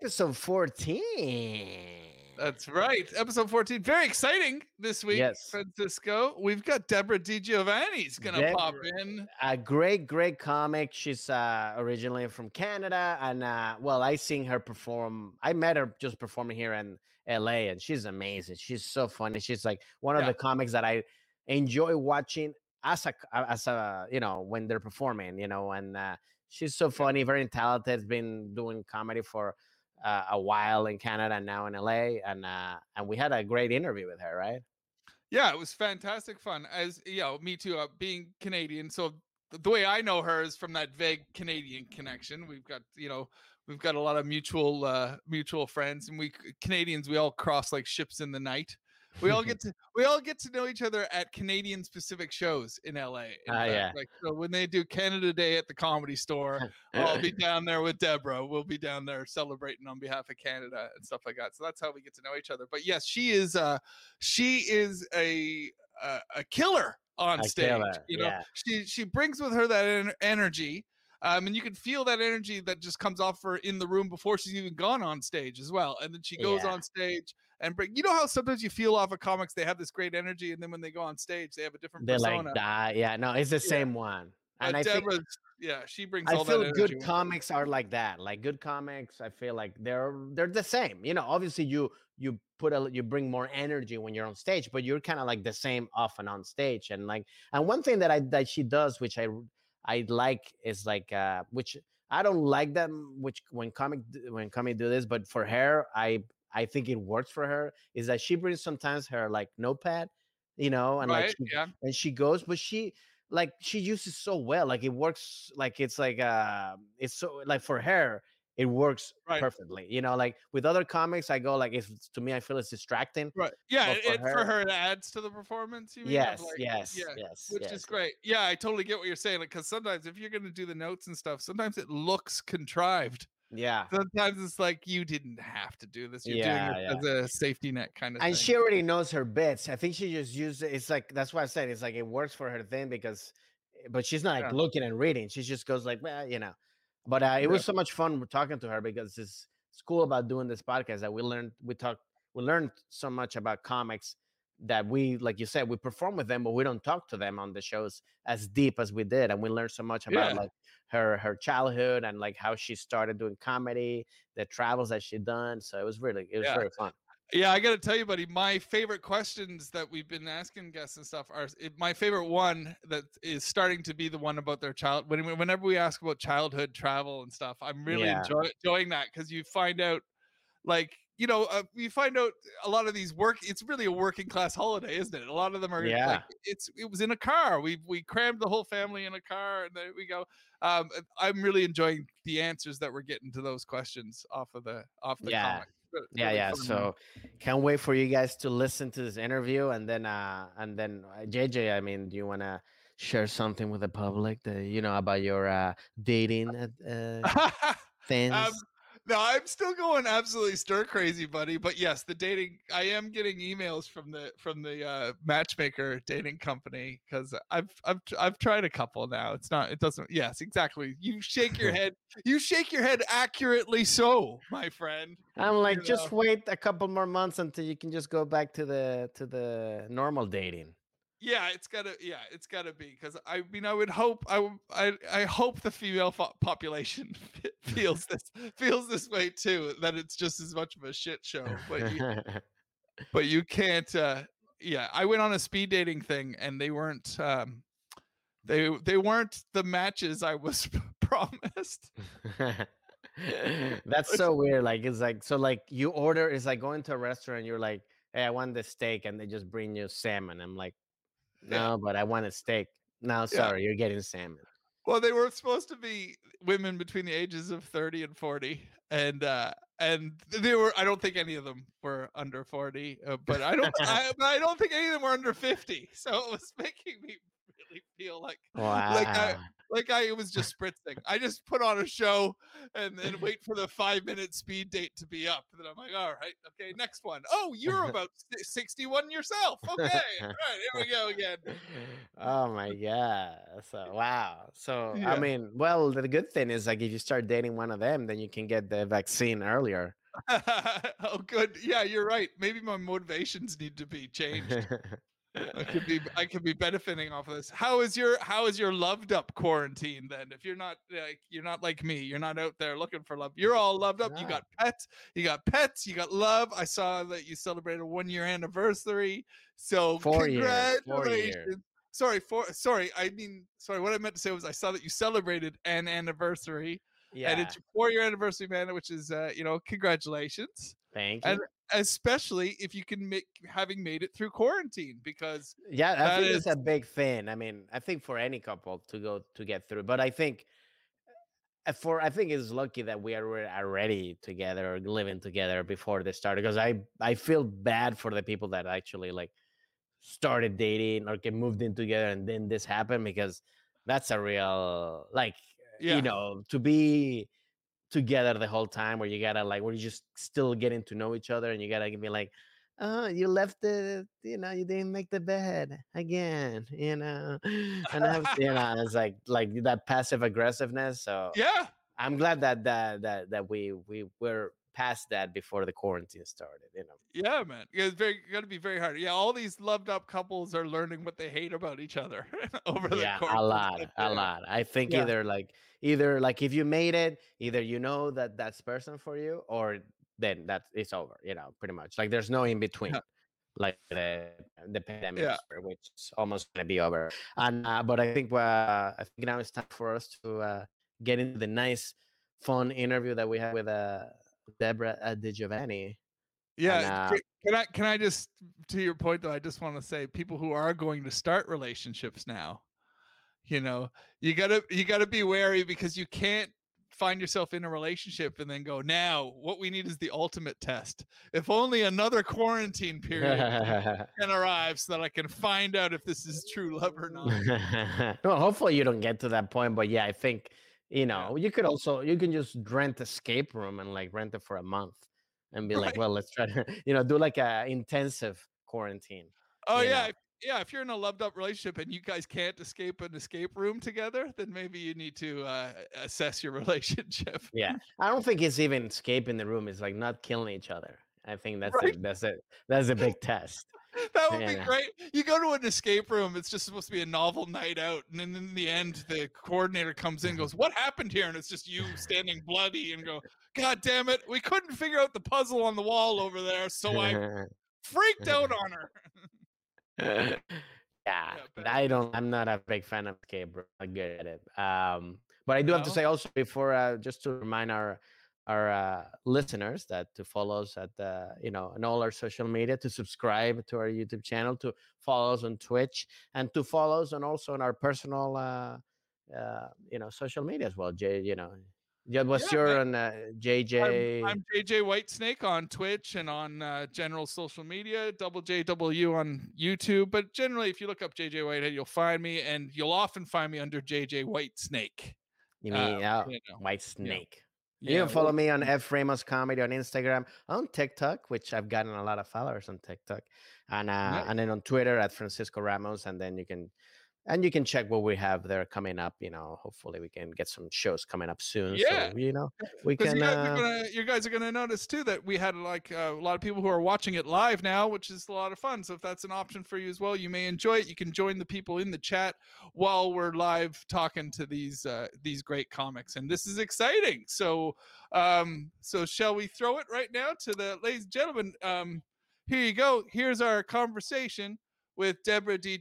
Episode 14. That's right. Episode 14. Very exciting this week, Yes. Francisco. We've got Debra DiGiovanni's gonna pop in. A great, great comic. She's uh, originally from Canada, and uh, well, I seen her perform. I met her just performing here in LA, and she's amazing. She's so funny. She's like one of Yeah. the comics that I enjoy watching as a, as a you know when they're performing. You know, and uh, she's so funny, very talented. Been doing comedy for uh, a while in Canada, and now in LA, and uh, and we had a great interview with her, right? Yeah, it was fantastic fun. As you know, me too, uh, being Canadian. So the way I know her is from that vague Canadian connection. We've got, you know, we've got a lot of mutual uh mutual friends and we Canadians we all cross like ships in the night. We all get to we all get to know each other at Canadian specific shows in LA. in Ah, yeah. Like so when they do Canada Day at the comedy store, I'll be down there with Debra. We'll be down there celebrating on behalf of Canada and stuff like that. So that's how we get to know each other. But yes, she is uh she is a a, a killer on A stage. killer, You know, yeah. she she brings with her that en- energy. Um, and you can feel that energy that just comes off her in the room before she's even gone on stage as well. And then she goes Yeah. on stage and bring. You know how sometimes you feel off of comics they have this great energy, and then when they go on stage they have a different They're persona. like that. Yeah, no, it's the same one. But And I think yeah, she brings I all feel that good comics are like that. Like good comics, I feel like they're they're the same. You know, obviously you you put a you bring more energy when you're on stage, but you're kind of like the same off and on stage. And like and one thing that I that she does, which I I like, is like uh which I don't like them, which when comic when comic do this, but for her, I I think it works for her. Is that she brings sometimes her like notepad, you know, and like she yeah. and she goes but she like she uses so well like it works like it's like uh it's so like for her it works Right. perfectly you know like with other comics i go like if to me i feel it's distracting Right. Yeah, But it, for for her- her it adds to the performance. You mean, yes like- yes yeah, yes Which yes, is great. Yeah, I totally get what you're saying. Like, because sometimes if you're going to do the notes and stuff, sometimes it looks contrived. Yeah Sometimes it's like you didn't have to do this. You're Yeah, doing it as a safety net kind of and thing. she already knows her bits i think she just used it it's like that's why i said it's like it works for her thing because but she's not like Yeah. looking and reading she just goes like well you know but uh, it Yeah. was so much fun talking to her because it's, it's cool about doing this podcast that we learned we talked we learned so much about comics that we like you said we perform with them but we don't talk to them on the shows as deep as we did and we learned so much about Yeah. like her her childhood and like how she started doing comedy the travels that she done so it was really it was Yeah. very fun Yeah, I got to tell you, buddy, my favorite questions that we've been asking guests and stuff are it, my favorite one that is starting to be the one about their child. When, whenever we ask about childhood travel and stuff, I'm really Yeah. enjoy, enjoying that because you find out, like, you know, uh, you find out a lot of these work. It's really a working class holiday, isn't it? A lot of them are. Yeah. Like, it's it was in a car. We we crammed the whole family in a car, and there we go. Um, I'm really enjoying the answers that we're getting to those questions off of the off the Yeah. comic. Re- yeah yeah fun so can't wait for you guys to listen to this interview and then uh and then uh, jj i mean do you want to share something with the public that you know about your uh dating uh, uh things Um, no, I'm still going absolutely stir crazy, buddy. But yes, the dating. I am getting emails from the from the uh, matchmaker dating company because I've I've I've tried a couple now. It's not. It doesn't. Yes, exactly. You shake your head. You shake your head accurately. So, my friend. i'm like you just know. wait a couple more months until you can just go back to the to the normal dating Yeah, it's gotta. Yeah, it's gotta be because I mean, I would hope. I I I hope the female fo- population feels this feels this way too. That it's just as much of a shit show. But you, but you can't uh yeah i went on a speed dating thing and they weren't um they they weren't the matches i was promised That's so weird. Like it's like so like you order it's like going to a restaurant, you're like, Hey, I want this steak, and they just bring you salmon. I'm like, Yeah. No, but I want a steak. No, sorry, you're getting salmon. well they were supposed to be women between the ages of 30 and 40 and uh and they were i don't think any of them were under 40 uh, but i don't I, but I don't think any of them were under 50 so it was making me feel like like I like I it was just spritzing. I just put on a show and then wait for the five minute speed date to be up. And then I'm like, all right, okay, next one. Oh, you're about 61 yourself. Okay, all right, here we go again. oh my god. So wow. So I mean, well, the good thing is like if you start dating one of them, then you can get the vaccine earlier. oh, good. Yeah, you're right. Maybe my motivations need to be changed. I could be I could be benefiting off of this. How is your how is your loved up quarantine then? If you're not like you're not like me, you're not out there looking for love. You're all loved up. You got pets, you got pets, you got love. I saw that you celebrated a one year anniversary. So Four years, four congratulations. years. Sorry, for sorry, I mean sorry, what I meant to say was I saw that you celebrated an anniversary Yeah. and it's your four year anniversary, man, which is uh, you know, congratulations Thank you. and especially if you can make having made it through quarantine because Yeah, I That think it's a big thing. I mean, I think for any couple to go to get through, but I think uh, for I think it's lucky that we are already together, living together before this started. Because I I feel bad for the people that actually like started dating or get moved in together and then this happened because that's a real like Yeah. you know to be together the whole time where you gotta like where you just still getting to know each other and you gotta be like oh you left the you know you didn't make the bed again you know? And I have, you know it's like like that passive aggressiveness so yeah. I'm glad that that that that we we were past that before the quarantine started you know yeah man Yeah, it's very going to be very hard yeah all these loved up couples are learning what they hate about each other over the yeah a lot a yeah. lot i think Yeah. either like either like if you made it either you know that that's person for you or then that's it's over you know pretty much like there's no in between like the the pandemic Yeah. which is almost gonna be over and uh, but i think uh, i think now it's time for us to uh, get into the nice fun interview that we had with uh debra uh, di giovanni yeah uh, can i can i just to your point though i just want to say people who are going to start relationships now you know you gotta you gotta be wary because you can't find yourself in a relationship and then go now what we need is the ultimate test. If only another quarantine period can arrive so that i can find out if this is true love or not. Well, hopefully you don't get to that point, but yeah, I think you know you could also you can just rent escape room and like rent it for a month and be like, well, let's try to you know do like a intensive quarantine. Oh yeah, know. yeah. If you're in a loved up relationship and you guys can't escape an escape room together, then maybe you need to uh, assess your relationship. Yeah, I don't think it's even escaping the room. It's like not killing each other. I think that's Right. it. That's it. That's a big test. that would be great. You go to an escape room; it's just supposed to be a novel night out, and then in the end, the coordinator comes in, and goes, "What happened here?" And it's just you standing bloody, and go, "God damn it, we couldn't figure out the puzzle on the wall over there, so I freaked out on her." yeah, but- I don't. I'm not a big fan of escape room. I'm good at it. Um, but I do have to say also before, uh, just to remind our our uh, listeners that to follow us at uh, you know on all our social media, to subscribe to our YouTube channel, to follow us on Twitch, and to follow us and also on our personal uh, uh, you know social media as well. Jay, you know, yeah, what's Yeah, your on uh, JJ? I'm, I'm JJ Whitesnake on Twitch and on uh, general social media, double JW on YouTube. But generally, if you look up JJ Whitehead, you'll find me, and you'll often find me under JJ Whitesnake. you uh, mean oh, you know, White Snake? Yeah, you can follow me on F Ramos Comedy on Instagram, on TikTok, which I've gotten a lot of followers on TikTok, and uh, Nice. and then on Twitter at Francisco Ramos, and then you can and you can check what we have there coming up. You know, hopefully we can get some shows coming up soon. Yeah. so, you know we can. you, guys are Uh, gonna, you guys are gonna notice too that we had like uh, a lot of people who are watching it live now, which is a lot of fun. So if that's an option for you as well, you may enjoy it. You can join the people in the chat while we're live talking to these uh, these great comics, and this is exciting. So um, so shall we throw it right now to the ladies and gentlemen? Um, here you go. Here's our conversation with Debra Di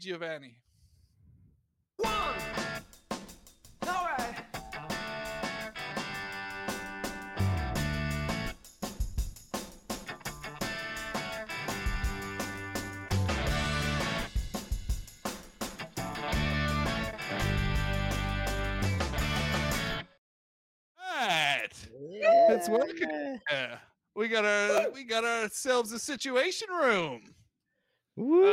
It's working. yeah. Yeah. We got our we got ourselves a situation room. Woo!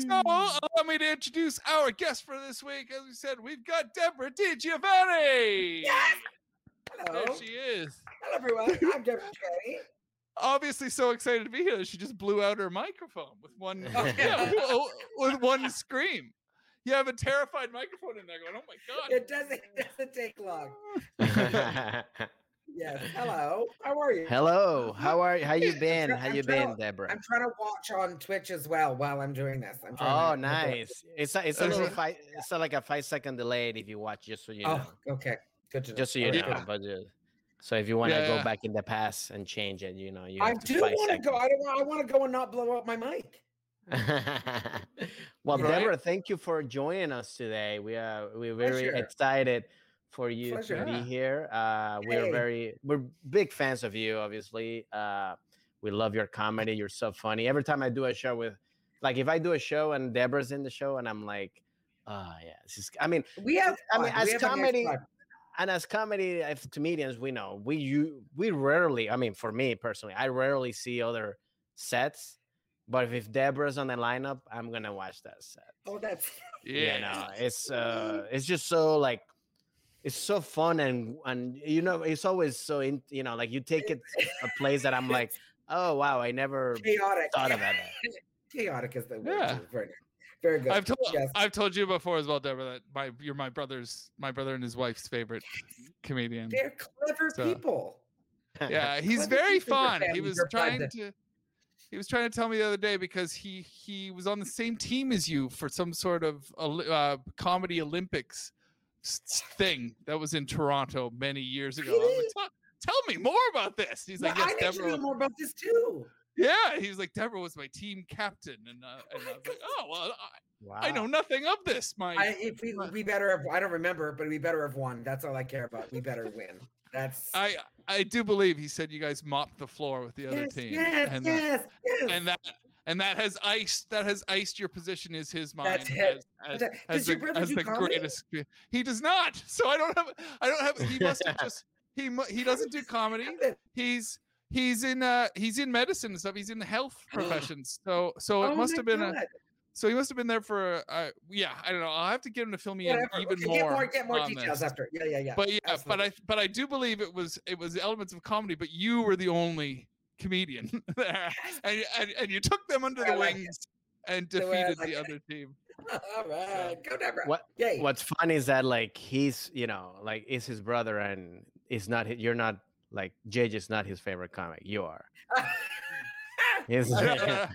So allow me to introduce our guest for this week. As we said, we've got Debra DiGiovanni. Yes! There she is. Hello, everyone. I'm Debra Cherry. Obviously, so excited to be here. She just blew out her microphone with one, Oh, yeah, oh, with one scream. You have a terrified microphone in there going, "Oh my god!" It doesn't, it doesn't take long. Yes. Hello. How are you? Hello, how are you? How you been? How you been, to- Debra? I'm trying to watch on Twitch as well while I'm doing this. I'm Oh, to- nice. It's a, it's a little five. It's a, like a five second delayed if you watch, just so you know. Oh, okay. Good to know. Just so you know. But uh, so if you want to Yeah, go yeah. back in the past and change it, you know, you I to do want to go. I don't want. I want to go and not blow up my mic. well, Right? Debra, thank you for joining us today. We are we're very Pleasure. excited for you Pleasure. to be here. Uh, we're Hey. very we're big fans of you. Obviously, uh, we love your comedy. You're so funny. Every time I do a show with, like, if I do a show and Debra's in the show, and I'm like, oh yeah, this is. I mean, We have. I mean, as we have a nice comedy- and as comedy as comedians we know we you we rarely i mean for me personally i rarely see other sets but if, if debra's on the lineup i'm gonna watch that set Oh, that's. yeah no it's uh it's just so like it's so fun and and you know it's always so in you know like you take it a place that i'm like oh wow i never chaotic. thought about that chaotic is the word. Yeah. too. Very, very good. I've told Yes. I've told you before as well, Debra, that my you're my brother's my brother and his wife's favorite comedian. They're clever So- people. Yeah, he's Clever very fun. He families was are trying to- to he was trying to tell me the other day because he he was on the same team as you for some sort of uh, comedy Olympics s- s- thing that was in Toronto many years ago. Like, tell, me more about this. He's like, I yes, need to Debra. know more about this too. Yeah, he was like, Debra was my team captain, and uh, and I was like, oh well, wow I, I know nothing of this. My I, if we, we better have, I don't remember, but we better have won. That's all I care about. We better win. That's I I do believe he said you guys mopped the floor with the other yes, team, yes, and uh, yes, yes. and that and that has iced that has iced your position is his mind That's it. as, as, That's as your the, brother as do the comedy? greatest. He does not. So I don't have. I don't have. He must have just. He he doesn't do comedy. He's he's in uh he's in medicine and stuff. He's in the health professions. So so it Oh must have been a. So he must have been there for uh yeah I don't know. I'll have to get him to fill me in Whatever. even Okay, more. Get more, get more details this. after. Yeah, yeah, yeah. But yeah, but. I but I do believe it was it was elements of comedy, but you were the only comedian there, and and, and you took them under I the like it. wings and The defeated like the other team. all right, go Debra. What- Yay. what's funny is that like he's you know like is his brother and is not you're not like JJ's not his favorite comic you are He's- Yeah.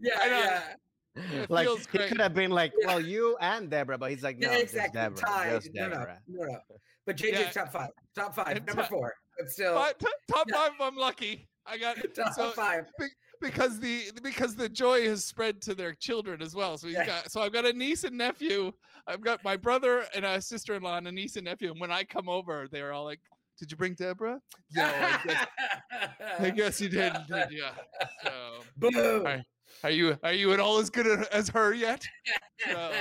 yeah, I know. yeah. It like he great. could have been like Yeah. well you and Debra but he's like no yeah, exactly. Debra Tied. just No, no, no, no. But JJ's Yeah. top five. Top five. And Number top- four. But still, But t- top Yeah. five, I'm lucky. I got top so five. because the because the joy has spread to their children as well. So he's Yeah. got so I've got a niece and nephew. I've got my brother and a sister-in-law and a niece and nephew. And when I come over, they're all like, "Did you bring Debra?" No, I guess, I guess you didn't, did you? So, Boom. Alright. are you are you at all as good as her yet? So,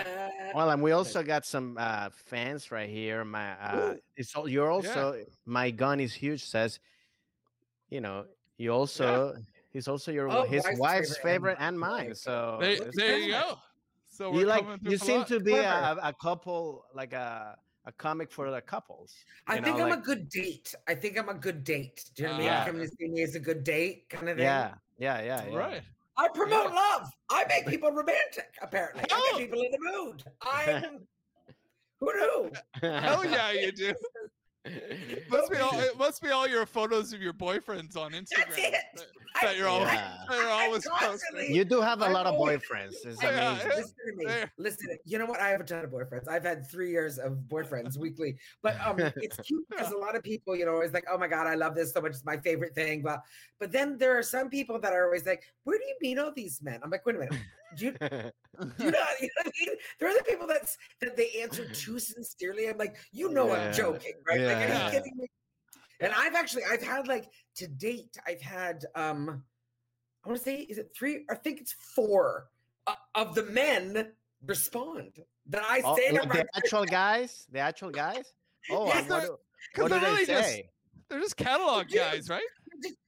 well and we also got some uh fans right here my uh Ooh. it's all you're also my gun is huge says you know you also he's also your Oh, his wife's wife's favorite favorite and and mine. mine so there, there you good. go. So we're you like you seem to be a, a couple like a a comic for the couples I you think I'm like- a good date. I think I'm a good date. Do you know what I mean? Ah. Come to see me as a good date kind of thing. yeah yeah yeah, yeah. Right. I promote Yeah. love. I make people romantic, apparently. I Oh. get people in the mood. I'm who knew? Hell yeah, you do. Must be all it must be all your photos of your boyfriends on Instagram. it. that- that you're always Yeah. that you're always posting. you do have a I'm lot of boyfriends it's Yeah, amazing. Listen to me. There. Listen, you know what? I have a ton of boyfriends. I've had three years of boyfriends weekly, but um, it's cute because a lot of people, you know, is like, "Oh my god, I love this so much. It's my favorite thing." But but then there are some people that are always like, "Where do you meet all these men?" I'm like, "Wait a minute, do you, do you know, you know what I mean? There are the people that's that they answer too sincerely. I'm like, you know, Yeah. I'm joking, right? Like, are Yeah. you kidding me? And I've actually, I've had like to date, I've had, um, I want to say, is it three? I think it's four uh, of the men respond that I Oh, say to like my the actual guys the actual guys oh Yes, what, they're- do- 'Cause what do they're they just- They're just catalog guys, right?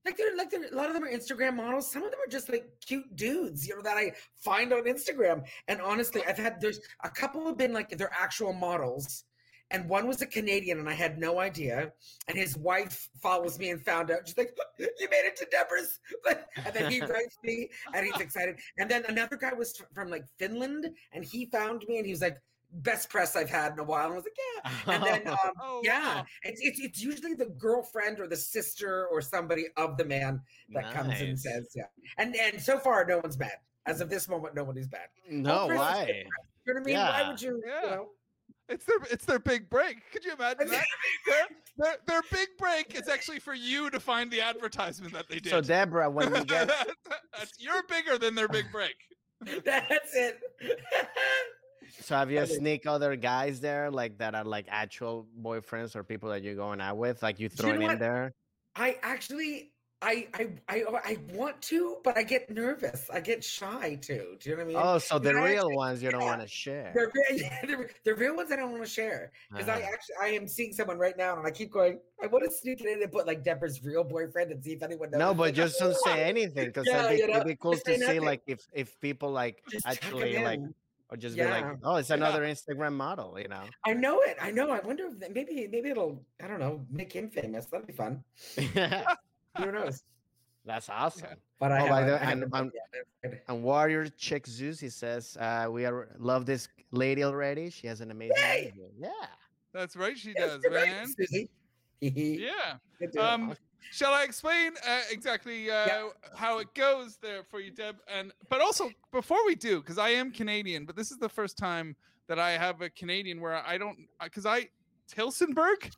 Like they're like they're, a lot of them are Instagram models. Some of them are just like cute dudes, you know, that I find on Instagram. And honestly, I've had there's a couple have been like they're actual models, and one was a Canadian, and I had no idea. And his wife follows me and found out. She's like, "You made it to Debra's," and then he writes me, and he's excited. And then another guy was from like Finland, and he found me, and he was like. Best press I've had in a while. And I was like, yeah. And then, um, Oh, yeah, wow. it's, it's it's usually the girlfriend or the sister or somebody of the man that comes and says, yeah. And and so far, no one's bad. As of this moment, nobody's bad. No, Chris is why? You know what I mean? Why would you? Yeah. You know? It's their it's their big break. Could you imagine that? their, their their big break is actually for you to find the advertisement that they did. So Deborah, when you get That's- you're bigger than their big break. That's it. So have you I sneak other guys there like that are like actual boyfriends or people that you're going out with, like you You know in what? there? I actually, I, I, I, I want to, but I get nervous. I get shy too. Do you know what I mean? Oh, so the real actually- ones you don't yeah. want to share. They're, very, they're, they're real ones I don't want to share because I Uh-huh. actually I am seeing someone right now and I keep going. I want to sneak it in and put like Deborah's real boyfriend and see if anyone knows. No, but just don't say anything because Yeah, it'd, be, you know, it'd be cool to see nothing. like if if people like Just actually like. Or just be like, oh, it's Yeah. another Instagram model, you know. I know it. I know. I wonder if that- maybe maybe it'll I don't know make him famous. That'd be fun. Who knows? That's awesome. But I Oh, by haven't- the- I and- haven't um, done it yet. And Warrior Chick Zeus, he says, uh, we are love this lady already. She has an amazing Yay! Yeah. That's right, she Yes, does, you're right, man. Yeah. Good deal. Um, shall I explain uh, exactly uh, Yeah. how it goes there for you, Deb? And but also before we do, because I am Canadian, but this is the first time that I have a Canadian where I don't, because I Tillsonburg,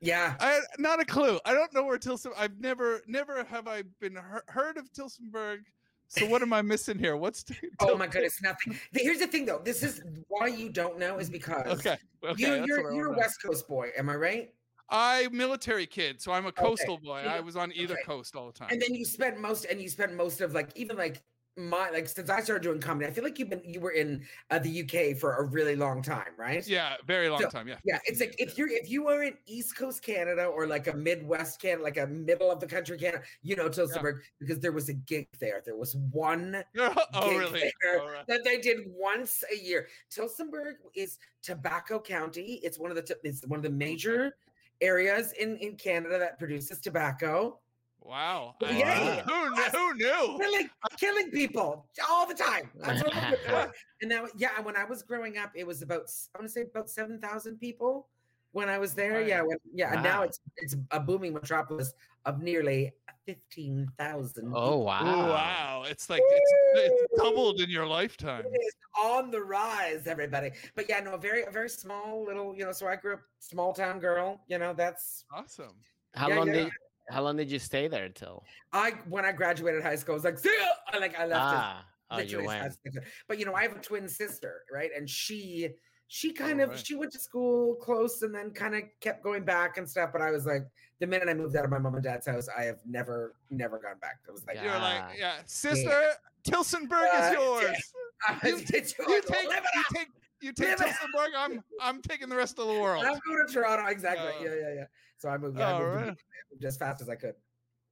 yeah. I not a clue. I don't know where Tillson. I've never, never have I been heard, heard of Tillsonburg. So what am I missing here? What's Til- Oh my goodness, nothing. Here's the thing, though. This is why you don't know is because Okay, okay, you, what you're you're a. West Coast boy. Am I right? I military kid, so I'm a coastal boy. Yeah, I was on either okay. coast all the time. And then you spent most, and you spent most of like even like my like since I started doing comedy. I feel like you've been you were in uh, the UK for a really long time, right? yeah, very long So, time. Yeah. Yeah, it's like if you're if you are in East Coast Canada or like a Midwest Canada, like a middle of the country Canada, you know Tillsonburg because there was a gig there. There was one oh gig really? right. that they did once a year. Tillsonburg is Tobacco County. It's one of the it's one of the major areas in in Canada that produces tobacco. Wow. Well, I- yeah. Who, kn- who knew? Killing killing people all the time. That's what we're. And now, yeah, when I was growing up, it was about s- I want to say about seven thousand people when I was there. Right. Yeah, when, yeah. And now it's it's a booming metropolis of nearly fifteen thousand. Oh Ooh, wow. wow. It's like it's, it's doubled in your lifetime. It is on the rise, everybody. But yeah, no, a very a very small little, you know. So I grew up small town girl. You know, that's Awesome. How Yeah, long yeah. did how long did you stay there till? I when I graduated high school. I was like, see ya! I like I left. it. Ah, oh, you went. as fast as I could. But you know, I have a twin sister, right? And she she kind Oh, of right. she went to school close and then kind of kept going back and stuff. But I was like, the minute I moved out of my mom and dad's house, I have never never gone back. I was like, Yeah. You're like, Ah. yeah, sister, Tillsonburg Uh, is yours. I You- You take, you take, you take Live it up. Tillsonburg. I'm, I'm taking the rest of the world. I'm going to Toronto. Exactly. Uh, yeah, yeah, yeah. So I moved, yeah, I moved, right. I as fast as I could.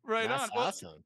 Right That's on. Well, awesome.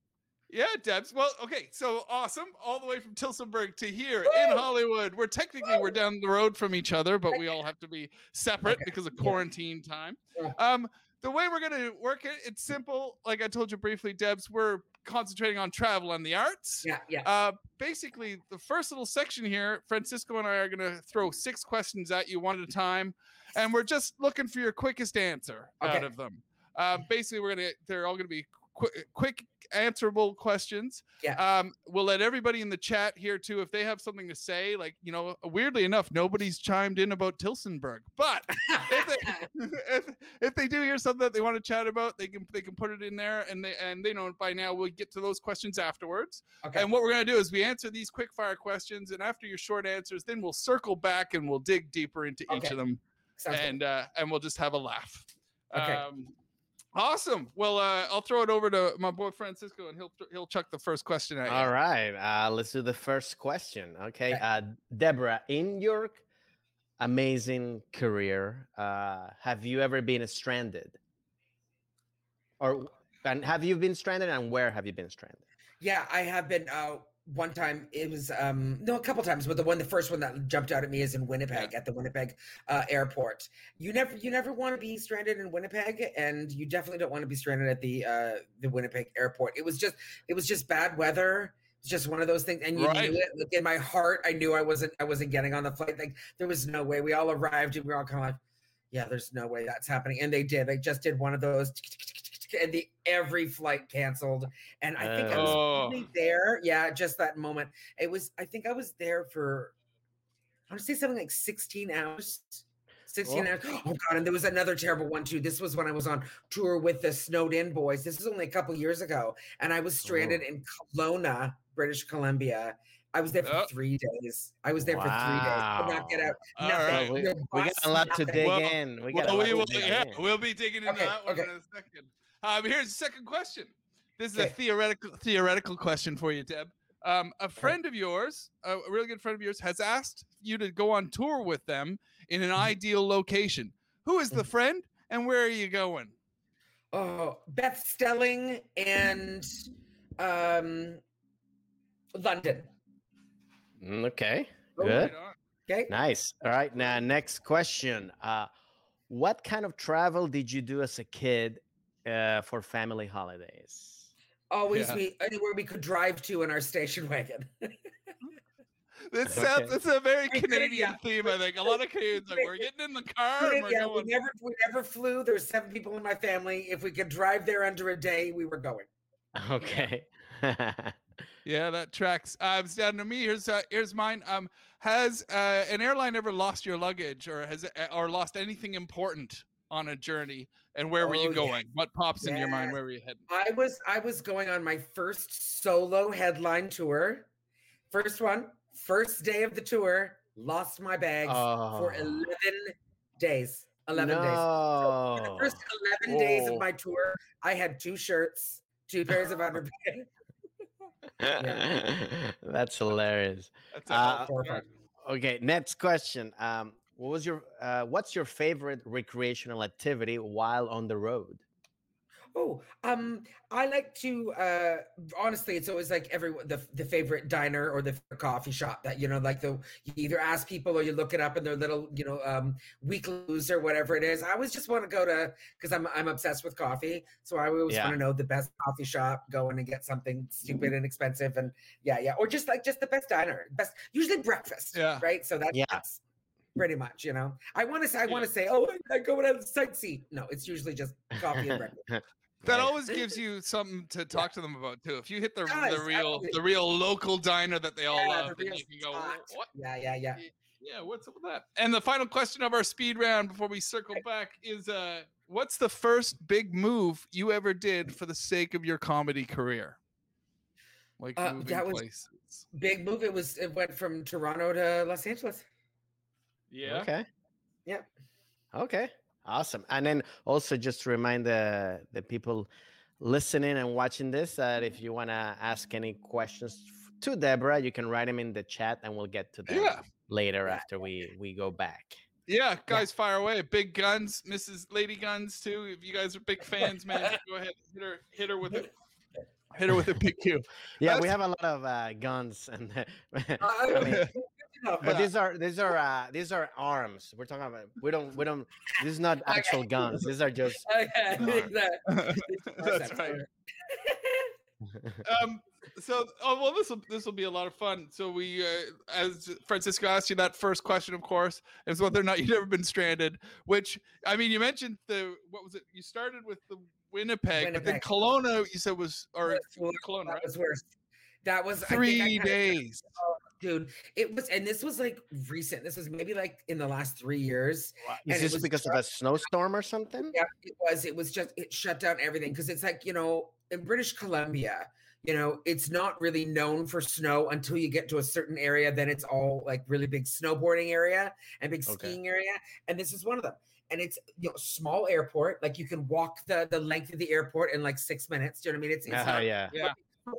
Yeah, Debs. Well, okay, so awesome. All the way from Tillsonburg to here in Hollywood. We're technically we're down the road from each other, but we all have to be separate Okay, because of yeah. quarantine time. Yeah. Um, the way we're gonna work it, it's simple. Like I told you briefly, Debs, we're concentrating on travel and the arts. Yeah, yeah. Uh, basically, the first little section here, Francisco and I are going to throw six questions at you one at a time, and we're just looking for your quickest answer out of them. Uh, basically, we're gonna they're all going to be qu- quick answerable questions. Yeah. Um, we'll let everybody in the chat here too if they have something to say. Like you know, weirdly enough, nobody's chimed in about Tillsonburg, but if they, if, if they do hear something that they want to chat about, they can they can put it in there, and they and they know by now we'll get to those questions afterwards. okay. And what we're going to do is we answer these quick fire questions, and after your short answers, then we'll circle back and we'll dig deeper into each of them, Sounds and uh, and we'll just have a laugh. Okay. Um, awesome. Well, uh, I'll throw it over to my boy Francisco, and he'll he'll chuck the first question at you. All right. Uh, let's do the first question. Okay. Okay. Uh, Debra, in your amazing career, uh, have you ever been stranded? Or And have you been stranded? And where have you been stranded? Yeah, I have been. One time it was um no a couple times but the one the first one that jumped out at me is in winnipeg at the winnipeg uh, airport. You never you never want to be stranded in winnipeg and you definitely don't want to be stranded at the uh the winnipeg airport. It was just it was just bad weather. It's just one of those things and you Right. knew it. Like in my heart i knew i wasn't i wasn't getting on the flight. Like there was no way. We all arrived and we were all kind of like yeah there's no way that's happening. And they did. They just did one of those and the every flight canceled and i think i was Oh. only there. Yeah, just that moment. It was. I think I was there for. I want to say something like sixteen hours. 16 Oh. hours. Oh god, and there was another terrible one too. This was when I was on tour with the Snowed In Boys. This was only a couple years ago, and I was stranded Oh. in Kelowna, British Columbia. I was there for Oh. three days. I was there for three days. Could not get out. All Nothing. right. we, we got a lot to nothing. dig Well- in. We got Well, a lot we to will, dig yeah, in. we'll be digging into Okay, that one okay. in a second. Um, here's the second question. This is a theoretical theoretical question for you, Deb. Um, a friend of yours, a a really good friend of yours, has asked you to go on tour with them in an Mhm. ideal location. Who is the Mhm. friend, and where are you going? Oh, Beth Stelling and um, London. Mm, Okay, Oh, good. Okay. Nice. All right. Now, next question. Uh, what kind of travel did you do as a kid uh, for family holidays? Always Yeah. we anywhere we could drive to in our station wagon. This Okay. sounds. It's a very Canadian theme. I think a lot of Canadians like we're getting in the car We and we're yeah, we never we never flew. There were seven people in my family. If we could drive there under a day, we were going. Okay. Yeah, that tracks. Uh, it's down to me. Here's uh, here's mine. Um, has uh, an airline ever lost your luggage, or has uh, or lost anything important on a journey? And where were Oh, you yeah. going? What pops in your mind? Where were you heading? I was I was going on my first solo headline tour. First one, first day of the tour, lost my bags for Oh. 11 days. 11 days. For the first 11 days Oh. of my tour, I had two shirts, two pairs of underpants. That's hilarious. That's a Uh, hell Four or start. Okay, next question. Um, what was your uh, what's your favorite recreational activity while on the road? Oh, um, I like to uh honestly, it's always like every the the favorite diner or the coffee shop that you know, like the you either ask people or you look it up in their little, you know, um weeklies or whatever it is. I always just want to go to because I'm I'm obsessed with coffee. So I always Yeah. want to know the best coffee shop, go in and get something stupid and expensive and yeah, yeah. Or just like just the best diner. Best usually breakfast. Yeah. Right. So Yeah. that's pretty much, you know. I want to say I want to say, oh, I, I go out and sightsee. No, it's usually just coffee and breakfast. That always gives you something to talk to them about too. If you hit the does, the real absolutely. the real local diner that they all Yeah, love, the then you can go. What? Yeah, yeah, yeah. Yeah, what's up with that? And the final question of our speed round before we circle back is uh what's the first big move you ever did for the sake of your comedy career? Like Uh, moving that was- places. Big move. It was. It went from Toronto to Los Angeles. Yeah. Okay. Yeah. Okay. Awesome. And then also just to remind the the people listening and watching this that if you want to ask any questions to Debra, you can write them in the chat and we'll get to them Yeah. later after we we go back. Yeah, guys, fire away. Big guns, Mrs. Lady Guns too. If you guys are big fans, man, go ahead, hit her, hit her with it, hit her with a big Q. Yeah, we have a lot of uh, guns and I mean, no, but these are these are uh, these are arms. We're talking about we don't we don't this is not actual guns. These are just okay, Darn. that- That's right. Um, so, oh well, this will this will be a lot of fun. So we, uh, as Francisco asked you that first question, of course, is whether or not you've ever been stranded. Which I mean, you mentioned the what was it? You started with the Winnipeg, but then Winnipeg. Kelowna, you said was or That's worse. Kelowna, that right? was worse. That was I think I Three kinda- days. Dude. It was, and this was like recent. This was maybe like in the last three years. Is And this because of a snowstorm or something? Yeah, it was. It was just it shut down everything because it's like you know in British Columbia, you know, it's not really known for snow until you get to a certain area. Then it's all like really big snowboarding area and big Okay. skiing area, and this is one of them. And it's you know small airport, like you can walk the the length of the airport in like six minutes. Do you know what I mean? It's, it's Uh, not, yeah. Yeah.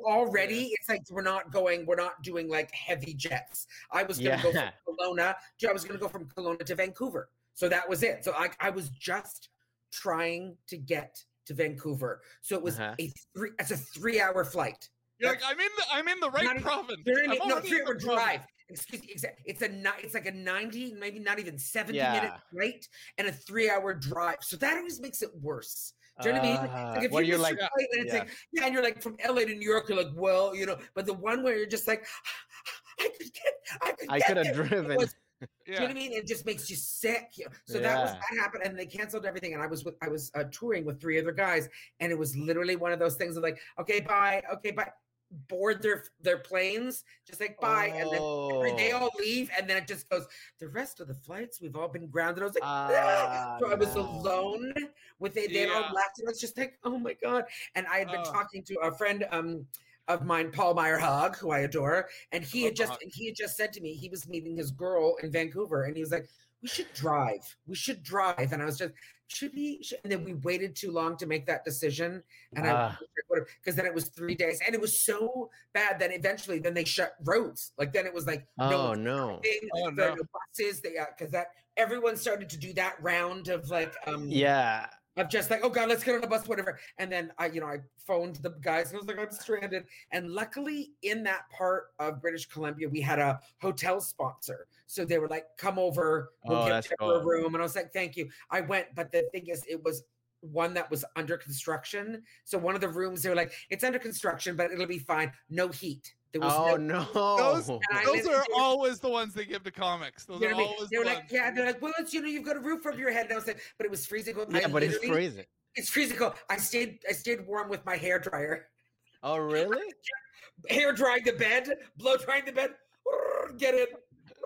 Already it's like we're not going we're not doing like heavy jets i was gonna go from Kelowna to, i was gonna go from Kelowna to vancouver so that was it so i, I was just trying to get to Vancouver. So it was Uh-huh. a three. It's a three-hour flight. You're like, I'm in the I'm in the right Not province. They're in I'm no, three-hour the province." drive. Excuse me. It's a ni- it's like a ninety, maybe not even seventy-minute flight and a three-hour drive. So that always makes it worse. Do you know what I mean? Uh, Like if where you you're like, your flight and it's yeah. like, yeah, and you're like from LA to New York, you're like, well, you know, but the one where you're just like, I could get, I could, I could have. Driven. was- Do you know what I mean? It just makes you sick. So that was that happened, and they canceled everything. And I was with I was uh, touring with three other guys, and it was literally one of those things of like, okay, bye, okay, bye. Board their their planes, just like bye, and then they Oh. all leave, and then it just goes. The rest of the flights, we've all been grounded. I was like. Ah, so I was alone with it. they. They all Yeah. left, and I was just like, oh my god. And I had been Oh. talking to a friend um of mine, Paul Myrehaug, who I adore, and he love had just and he had just said to me he was meeting his girl in Vancouver, and he was like, we should drive. We should drive. And I was just, should we? Should? And then we waited too long to make that decision. And Ah. I because then it was three days, and it was so bad that eventually then they shut roads. Like then it was like Oh no. thing, Oh, there no. no buses. They because that everyone started to do that round of like um Yeah. of just like, oh god, let's get on a bus, whatever. And then I, you know, I phoned the guys and I was like, I'm stranded. And luckily, in that part of British Columbia, we had a hotel sponsor. So they were like, come over, we'll Oh, get that's you a room. And I was like, thank you. I went, but the thing is, it was one that was under construction. So one of the rooms, they were like, it's under construction, but it'll be fine. No heat. There was Oh no no. Those, those are always the ones they give to comics. Those You are know what always They the were like, ones. yeah, they're like, well, it's you know, you've got a roof over your head. And I was like, but it was freezing. cold. yeah, I but it's freezing. It's freezing cold. I stayed, I stayed warm with my hair dryer. Oh really? hair drying the bed, blow drying the bed. Get it?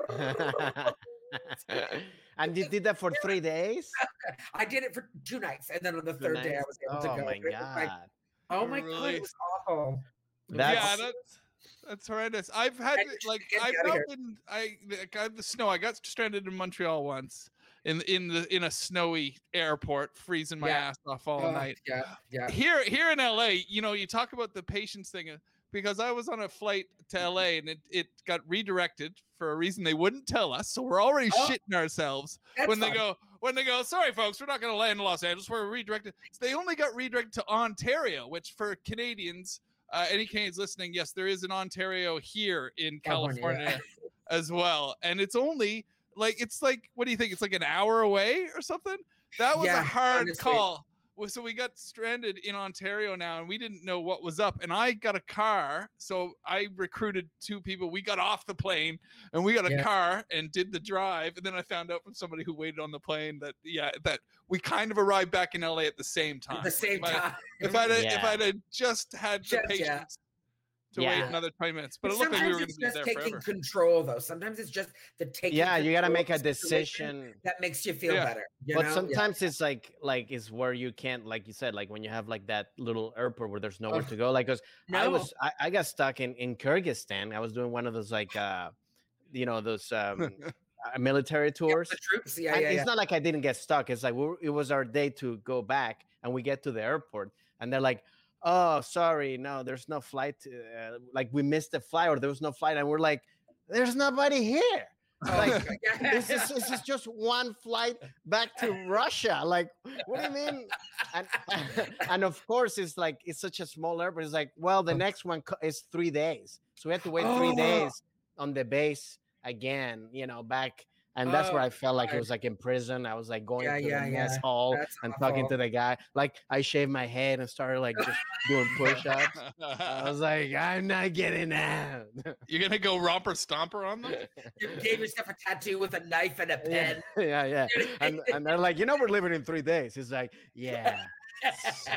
and you did that for three days? I did it for two nights, and then on the Two third day I was able oh to go. my It was like, god. oh my god, Really? it was awful. That's- yeah, that's that's horrendous. I've had And like I've outta not been I like, I the snow. I got stranded in Montreal once in in the in a snowy airport, freezing my Yeah. ass off all Oh, night. Yeah, yeah. Here here in LA, you know, you talk about the patience thing uh, because I was on a flight to LA and it, it got redirected for a reason they wouldn't tell us. So we're already Oh. shitting ourselves when they go when they go sorry folks we're not going to land in los angeles we're redirected so they only got redirected to ontario which for canadians uh, any canadians listening yes there is an ontario here in California, california, as well and it's only like it's like what do you think it's like an hour away or something that was Yeah, a hard honestly. call so we got stranded in ontario now and we didn't know what was up and i got a car so i recruited two people we got off the plane and we got a Yeah. car and did the drive and then i found out from somebody who waited on the plane that yeah that we kind of arrived back in la at the same time At the same if I- time. if i'd if i'd just had the Just- yeah. patience to wait Yeah. another 20 minutes but But it looked like we sometimes were going to it's be just there taking forever control, though. Sometimes it's just the taking. Yeah, you gotta make a of the situation decision. that makes you feel Yeah. better. You but know? Yeah. sometimes it's like like is where you can't like you said like when you have like that little airport where there's nowhere Ugh. to go like because I was I, I got stuck in in Kyrgyzstan I was doing one of those like uh you know those um uh, military Yeah, tours the troops. Yeah, and yeah, it's not like I didn't get stuck it's like we it was our day to go back and we get to the airport and they're like oh sorry no there's no flight uh, like we missed the flight or there was no flight and we're like there's nobody here like this is this is just one flight back to Russia. Like, what do you mean? And and of course, it's like it's such a small airport. It's like, well, the next one is three days, so we had to wait three Oh. days on the base again. You know, back, and that's where Oh, I felt like it was like in prison. I was like going Yeah, to yeah, the mess yeah. hall That's and talking to the guy. Like, I shaved my head and started like just doing push-ups. I was like, I'm not getting out. you're going to go romper stomper on them You gave yourself a tattoo with a knife and a pen. yeah, yeah. And, and they're like, you know, we're living in three days. It's like, yeah,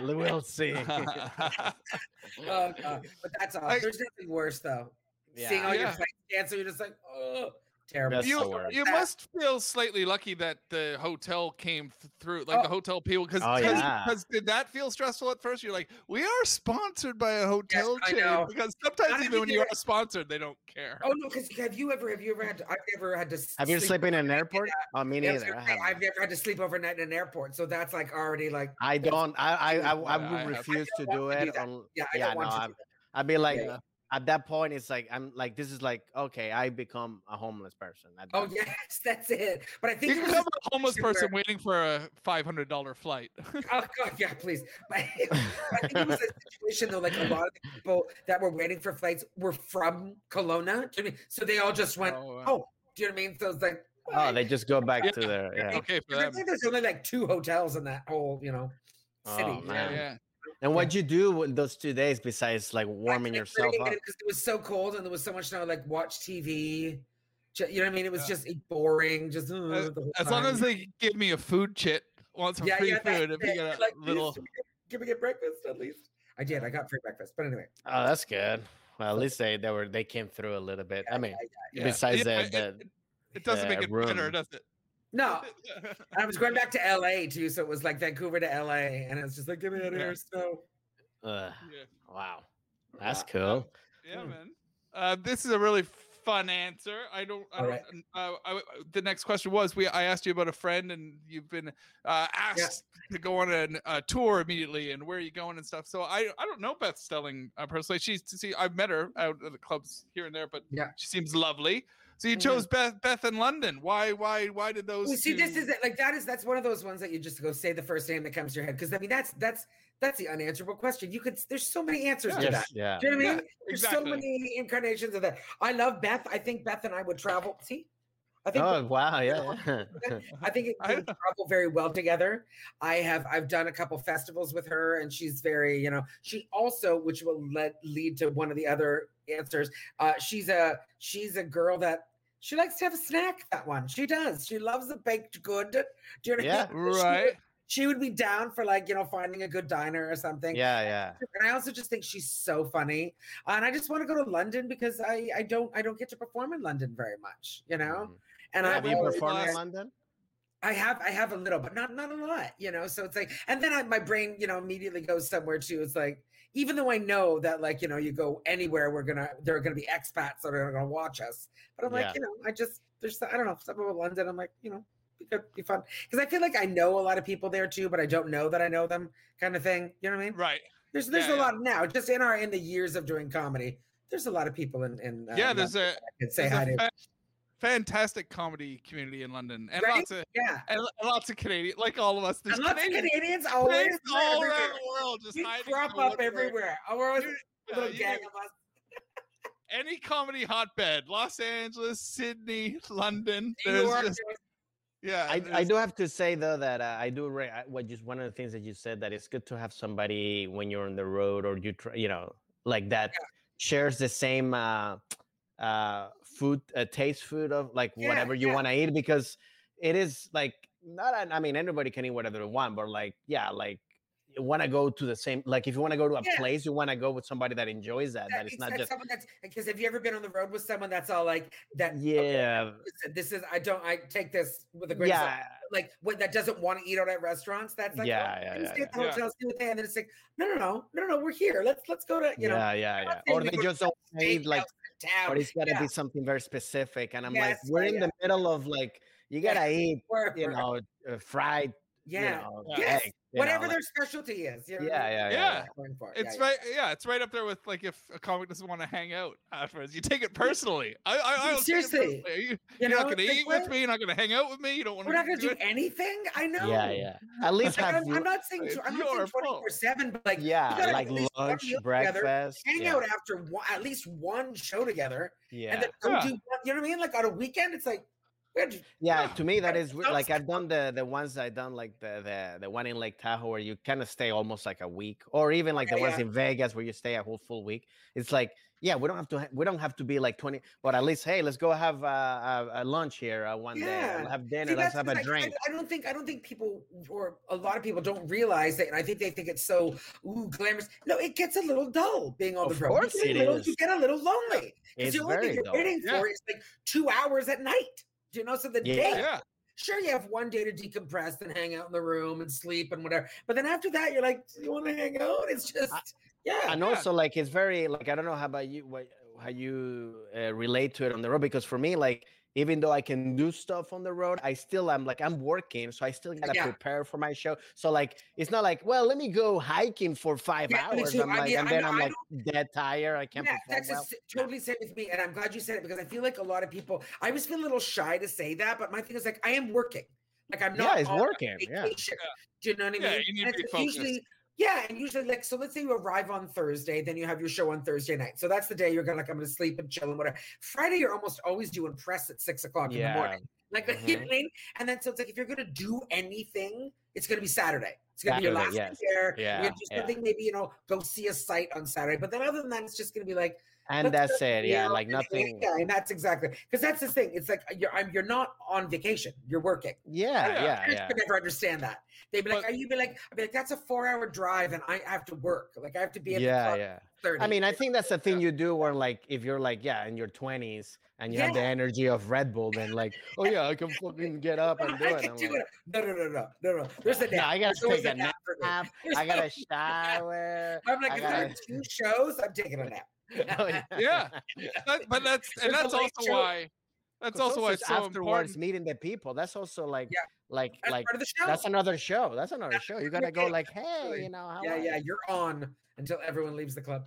we'll see. oh god, but that's all. I- There's nothing worse though. Seeing Yeah. all your Yeah. flights cancel, you're just like, oh, terrible. You, you must feel slightly lucky that the hotel came th- through, like the Oh. hotel people, because Oh, yeah. did that feel stressful at first? You're like, we are sponsored by a hotel I chain, because sometimes Not even when you there- are sponsored, they don't care. Oh no, because have you ever have you ever had to, I've never had to Have you sleep slept in an overnight airport? Oh, me I was neither. gonna I, say, haven't. Never had to sleep overnight in an airport, so that's like already like I don't. I I I, I would have. refuse to don't to do it. that. On, yeah, I yeah, don't want no, to I'm, do that. I'd be like, Yeah. Uh, at that point it's like i'm like this is like okay i become a homeless person Oh that- yes, that's it. But I think You it was become a homeless situation person where- waiting for a five hundred dollar flight. Oh god, yeah, please. But I think it was a situation though, like a lot of the people that were waiting for flights were from Kelowna. Do you know I mean? So they all just went, Oh, oh, do you know what I mean? So it's like, oh they just go back Yeah. to their yeah okay for 'cause I them. think there's only like two hotels in that whole, you know, oh, city. Oh, man. know? Yeah. And what'd you do with those two days besides like warming yourself up because it was so cold and there was so much snow. Like watch TV. You know what I mean? It was Yeah. just boring. Just uh, As- As long as they give me a food chit, want some yeah, free yeah, food, if you get a Like, little. please give me a breakfast at least. I did. I got free breakfast. But anyway, oh that's good well at least they they were they came through a little bit i mean yeah, yeah. Yeah. besides Yeah, the, it- it, it doesn't make the it better, room. does it? No, I was going back to LA too, so it was like Vancouver to LA, and it was just like, get me out of Yeah. here, snow. uh, Yeah. wow that's Yeah. cool Yeah, Mm. man. Uh, this is a really fun answer. I don't. I All don't. right. Uh, I, the next question was: We I asked you about a friend, and you've been uh, asked to go on a, a tour immediately, and where are you going and stuff. So I I don't know Beth Stelling uh, personally. She's to see. I've met her out at the clubs here and there, but Yeah. she seems lovely. So you Mhm. chose Beth Beth in London. Why why why did those? Well, see, this is it. Like that is that's one of those ones that you just go say the first name that comes to your head because I mean that's that's that's the unanswerable question. You could there's so many answers to that. yeah Do you know what I Yeah, mean? There's so many incarnations of that. I love Beth. I think Beth and I would travel. See, I think oh wow yeah, yeah. I think it I would travel very well together. I have I've done a couple festivals with her, and she's very you know she also which will let lead to one of the other answers. Uh, she's a she's a girl that she likes to have a snack. That one she does. She loves a baked good. Do you know what I Yeah. mean? She would- right. She would be down for like you know finding a good diner or something. yeah yeah And I also just think she's so funny. And I just want to go to London because I I don't I don't get to perform in London very much, you know. Mhm. And Yeah, I have you performed in london I have I have a little, but not not a lot, you know. So it's like, and then I, my brain, you know, immediately goes somewhere too. It's like, even though I know that, like, you know, you go anywhere, we're gonna there are gonna be expats that are gonna watch us. But I'm like, you know, I just there's I don't know something about London. I'm like, you know, it could be fun because I feel like I know a lot of people there too, but I don't know that I know them, kind of thing. You know what I mean? Right. There's there's Yeah, a yeah. lot now, just in our in the years of doing comedy. There's a lot of people in in uh, yeah. There's London a I could say hi a to. Fa- fantastic comedy community in London, and Right? lots of Yeah, and lo- lots of Canadian, like all of us. There's and lots of Canadians Canadians always all everywhere. around the world just We hiding crop up woodwork. everywhere. Oh, we're always You- a little you gang do- of us. any comedy hotbed, Los Angeles, Sydney, London. New There's York, just yeah. I, I do have to say though that uh, I do re- I- what just one of the things that you said that it's good to have somebody when you're on the road or you try, you know like that shares the same uh, uh, food uh, taste food of like Yeah, whatever you yeah. want to eat because it is like not I mean anybody can eat whatever they want but like yeah like you want to go to the same like if you want to go to a Yeah. place you want to go with somebody that enjoys that that that, it's not just someone that's because have you ever been on the road with someone that's all like that? okay, yeah listen, this is I don't I take this with a great yeah Like what that doesn't want to eat out at restaurants. That's like Yeah, oh, yeah, yeah, stay at the yeah. hotel, see what they and then it's like no no no no no we're here. Let's let's go to you know yeah yeah yeah or they just don't eat like town. but it's got to Yeah. be something very specific and i'm Yes, like we're in yeah. the middle of like you gotta eat you know uh, fried yeah. you know Yes, egg, you know, Whatever like- their specialty is. You know yeah, yeah yeah Yeah. yeah for. It's yeah, yeah. right, yeah. It's right up there with like if a comic doesn't want to hang out afterwards, you take it personally. I, I, I don't Seriously, personally. Are you, You you're know, not going to eat with me. You're not going to hang out with me. You don't want We're not gonna do do it. anything. I know. yeah yeah at least Like, have I'm, I'm not saying tw- I'm not saying fault. 24 seven, but like yeah gotta like at least one lunch meal together, breakfast hang out after one, at least one show together, yeah and then go do you know what I mean? Like on a weekend, it's like to- yeah Yeah. to me that I- is like i've done the the ones i've done like the the the one in lake tahoe where you kind of stay almost like a week or even like the ones yeah. in vegas where you stay a whole full week it's like yeah we don't have to ha- we don't have to be like 20 but at least hey let's go have uh, a, a lunch here uh, one day Yeah. we'll have See, dinner let's have a I- drink I, don't think I don't think people or a lot of people don't realize that, and I think they think it's so ooh glamorous. No, it gets a little dull being on Of the road. You course get it little- is. You get a little lonely because the only thing you're dull. waiting Yeah. for is like two hours at night. Do you know? So the Yeah. day Yeah. sure you have one day to decompress and hang out in the room and sleep and whatever but then after that you're like do you want to hang out it's just yeah and Yeah. also like it's very like i don't know how about you what how you uh, relate to it on the road because for me like even though I can do stuff on the road, I still am like I'm working, so I still gotta Yeah. prepare for my show. So like it's not like, well, let me go hiking for five Yeah, hours. too. I'm I like, mean, and I then know- I'm I like dead tired. I can't yeah, perform that's well. totally same with me. And I'm glad you said it because I feel like a lot of people, I was feel a little shy to say that, but my thing is like, I am working. Like I'm not. Yeah, it's on working, yeah. Do you know what I mean? Yeah, you need to be focused. usually, yeah, and usually like so. Let's say you arrive on Thursday, then you have your show on Thursday night. So that's the day you're gonna like I'm gonna sleep and chill and whatever. Friday you're almost always doing press at six o'clock in the morning. Like you know Mhm. what I mean? And then so it's like if you're gonna do anything, it's gonna be Saturday. It's gonna be your last yes. day there. Yeah, gonna yeah. something, maybe you know, go see a site on Saturday. But then other than that, it's just gonna be like And let's that's it. Yeah, like nothing. out, and that's exactly because that's the thing. It's like uh, you're I'm, you're not on vacation. You're working. Yeah, Yeah. yeah, Parents yeah. could never understand that. They'd be like, But- "Are you be like?" I'd be like, "That's a four-hour drive, and I have to work. Like I have to be at the Yeah, club yeah. 30. I mean, I think that's the thing you do where like if you're like, yeah, in your twenties and you have the energy of Red Bull, then like, oh yeah, I can fucking get up and do I it. can do like, it. No, no, no, no, no, no. There's a No. I gotta There's take a nap. nap, I gotta shower. I'm like, I if there are gotta- two shows, I'm taking a nap. Oh, yeah. Yeah. That- but that's and that's also show. why that's also why it's so afterwards important. meeting the people. That's also like, Yeah. like, That's like part of the show. that's another show. That's another That's show. You gotta go like, hey, you know, how yeah, yeah. You're on until everyone leaves the club.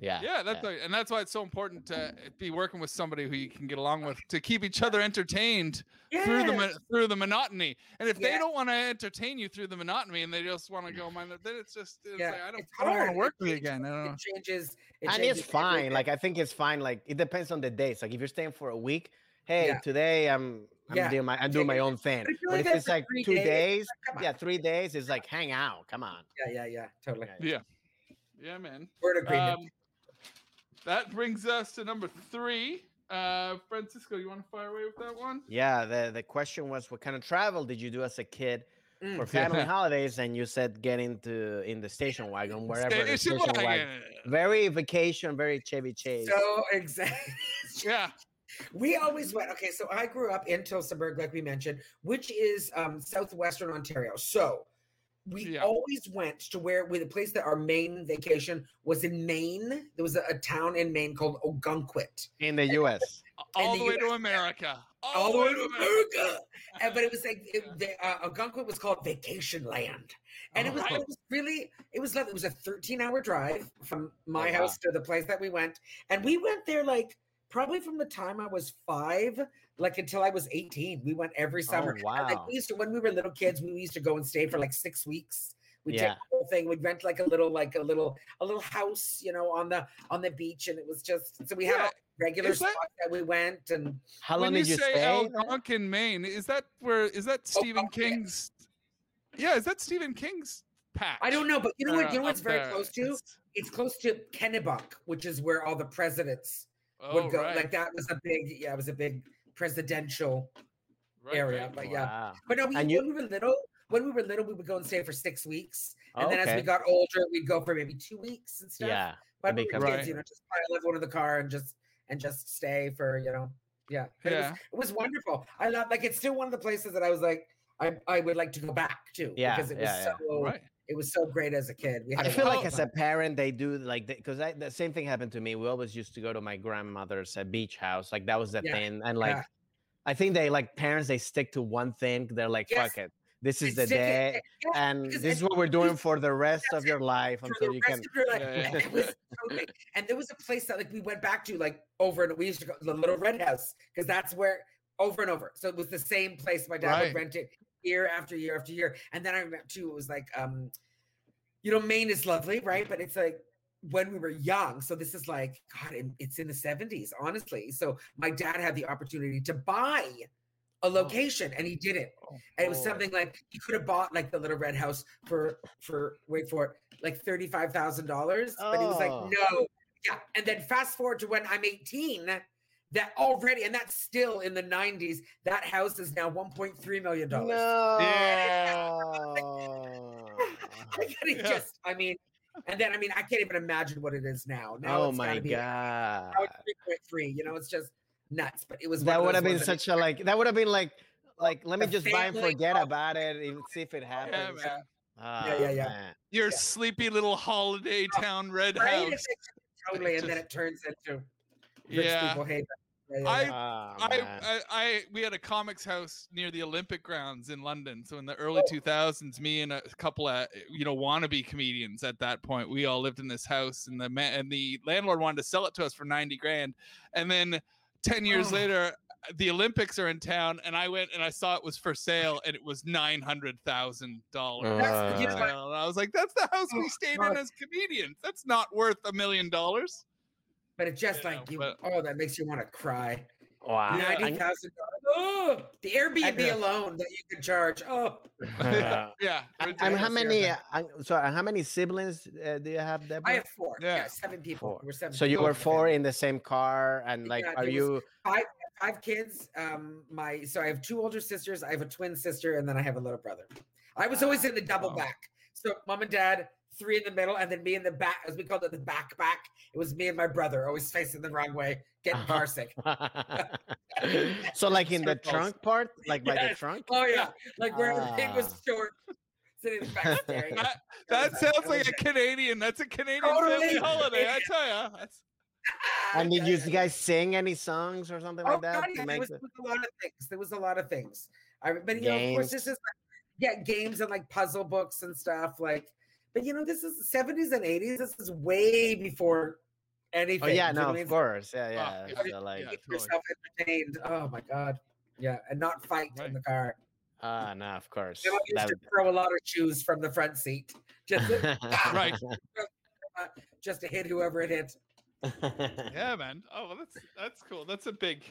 Yeah, Yeah, that's right. and that's why it's so important to be working with somebody who you can get along with to keep each other entertained through the through the monotony. And if they don't want to entertain you through the monotony and they just want to go mind their- then it's just it's Yeah, like, I don't, it's I don't want to work It with you again. I don't. It changes. It and changes it's fine. everything. Like I think it's fine. Like it depends on the days. Like if you're staying for a week, hey, Yeah. today I'm I'm Yeah, doing my I'm I'm doing my own thing. But if But like if it's like two days, days, come yeah, three days is like hang out. Come on. yeah, yeah, yeah. Totally. Yeah. Yeah, yeah, man. We're agreement. Um, that brings us to number three. Uh, Francisco, you want to fire away with that one? Yeah, the the question was what kind of travel did you do as a kid Mm. for family holidays? And you said get into in the station wagon, wherever the Station station wagon. wagon. Very vacation, very Chevy Chase. So exactly. Yeah. We always went. Okay, so I grew up in Tillsonburg, like we mentioned, which is um, southwestern Ontario. So we Yeah. always went to where, where the place that our main vacation was in Maine. There was a, a town in Maine called Ogunquit. in the U.S. All the the way to America. all the way to America. And, but it was like it, the, uh, Algonquin was called Vacation Land, and it was, Alright. it was really it was lovely. It was a 13 hour drive from my Oh, wow. house to the place that we went, and we went there like probably from the time I was five, like until I was 18. We went every summer. And, like, wow. we used to when we were little kids, we used to go and stay for like six weeks. We'd Yeah. take the whole thing. We'd rent like a little, like a little, a little house, you know, on the on the beach, and it was just so we had Yeah, all regular is that- spots that we went and How long you did you say stay? there? Algonquin, Maine, is that where is that Stephen Algonquin. King's? Yeah, is that Stephen King's patch? I don't know, but you know what? Uh, You know what's very there? close to? It's- It's close to Kennebunk, which is where all the presidents Oh, would go. right, Like that was a big, yeah, it was a big presidential right, area. right. But yeah, Wow. but no, we, you- when we were little, when we were little, we would go and stay for six weeks, and then as we got older, we'd go for maybe two weeks and stuff. Yeah. but we were kids, Right. you know, just pile everyone in the car and just and just stay for you know, yeah. But It, was, it was wonderful. I love like it's still one of the places that I was like. I, I would like to go back to Yeah, because it was yeah, yeah. so Right. It was so great as a kid. We had I feel like as a parent, they do like because the same thing happened to me. We always used to go to my grandmother's uh, beach house. Like that was the Yeah, thing, and like yeah. I think they like parents they stick to one thing. They're like, Yes. fuck it, this is It's the day, Yeah, and this is what we're doing for the rest of your life until you can. life. Yeah, yeah. It was totally, and there was a place that like we went back to like over and we used to go the Little Red House because that's where over and over. So it was the same place my dad Right. would rent it year after year after year. And then I remember too, it was like um, you know, Maine is lovely, right? But it's like when we were young. So this is like God, it's in the seventies, honestly. So my dad had the opportunity to buy a location, and he did it. Oh, And it was something like he could have bought like the little red house for for wait for it like thirty five thousand dollars, but he was like, Oh. no, yeah. And then fast forward to when I'm eighteen, that already, and that's still in the nineties. That house is now one point three million dollars. No. I gotta Yeah. just, I mean, and then I mean, I can't even imagine what it is now. Now oh it's my be, god. Three point three. You know, it's just nuts. But it was That would have been such a like. That would have been like. Like, let me just buy and forget of- about it and see if it happens. man. Ah, yeah, yeah. man. Your Yeah. sleepy little holiday town red right? house. It's like- totally, and then it turns into rich Yeah. people hate. Yeah, yeah, I- Oh, I. I, I, we had a comics house near the Olympic grounds in London. So in the early Oh. 2000s, me and a couple of you know wannabe comedians at that point, we all lived in this house, and the man and the landlord wanted to sell it to us for 90 grand, and then 10 years Oh. later. The Olympics are in town, and I went and I saw it was for sale, and it was nine hundred thousand dollars. That's- you know what? And I was like, "That's the house we Oh, stayed God. in as comedians. That's not worth a million dollars." But it's just Yeah, like you. but- Oh, that makes you want to cry. wow. Yeah, Ninety thousand dollars. Oh, the Airbnb alone that you can charge. Oh, Uh, Yeah, and ridiculous. how many? yeah. Uh, uh, so how many siblings uh, do you have, Debra? I have four. Yeah. Yeah, seven people. Four. We're seven. So you were four family. in the same car, and like, Yeah, are you? five five kids. Um, my so I have two older sisters. I have a twin sister, and then I have a little brother. I was always in the double Wow. back. So mom and dad, three in the middle, and then me in the back, as we called it, the back back. It was me and my brother, always facing the wrong way, getting Uh-huh. car sick. so like in the trunk part, like by the trunk. Oh yeah, like where everything was Ah. short, sitting in the back staring. That, that sounds like a Canadian. That's a Canadian Totally. family holiday. I tell you. That's, And did Yeah, you yeah. guys sing any songs or something Oh like that? God, to yeah, there make was, the- there was a lot of things. There was a lot of things. I but you know, of course, this is like, yeah, games and like puzzle books and stuff. Like, but you know, this is seventies and eighties. This is way before anything. Oh yeah, no, of course, yeah, Oh, yeah. yeah, so like, yeah. Keep totally. yourself entertained. Oh my god, yeah, and not fight Right. in the car. ah, no, of course. You know, I used to throw a lot of shoes from the front seat just to, Right. just to hit whoever it hit. yeah, man. Oh, well, that's that's cool. That's a big.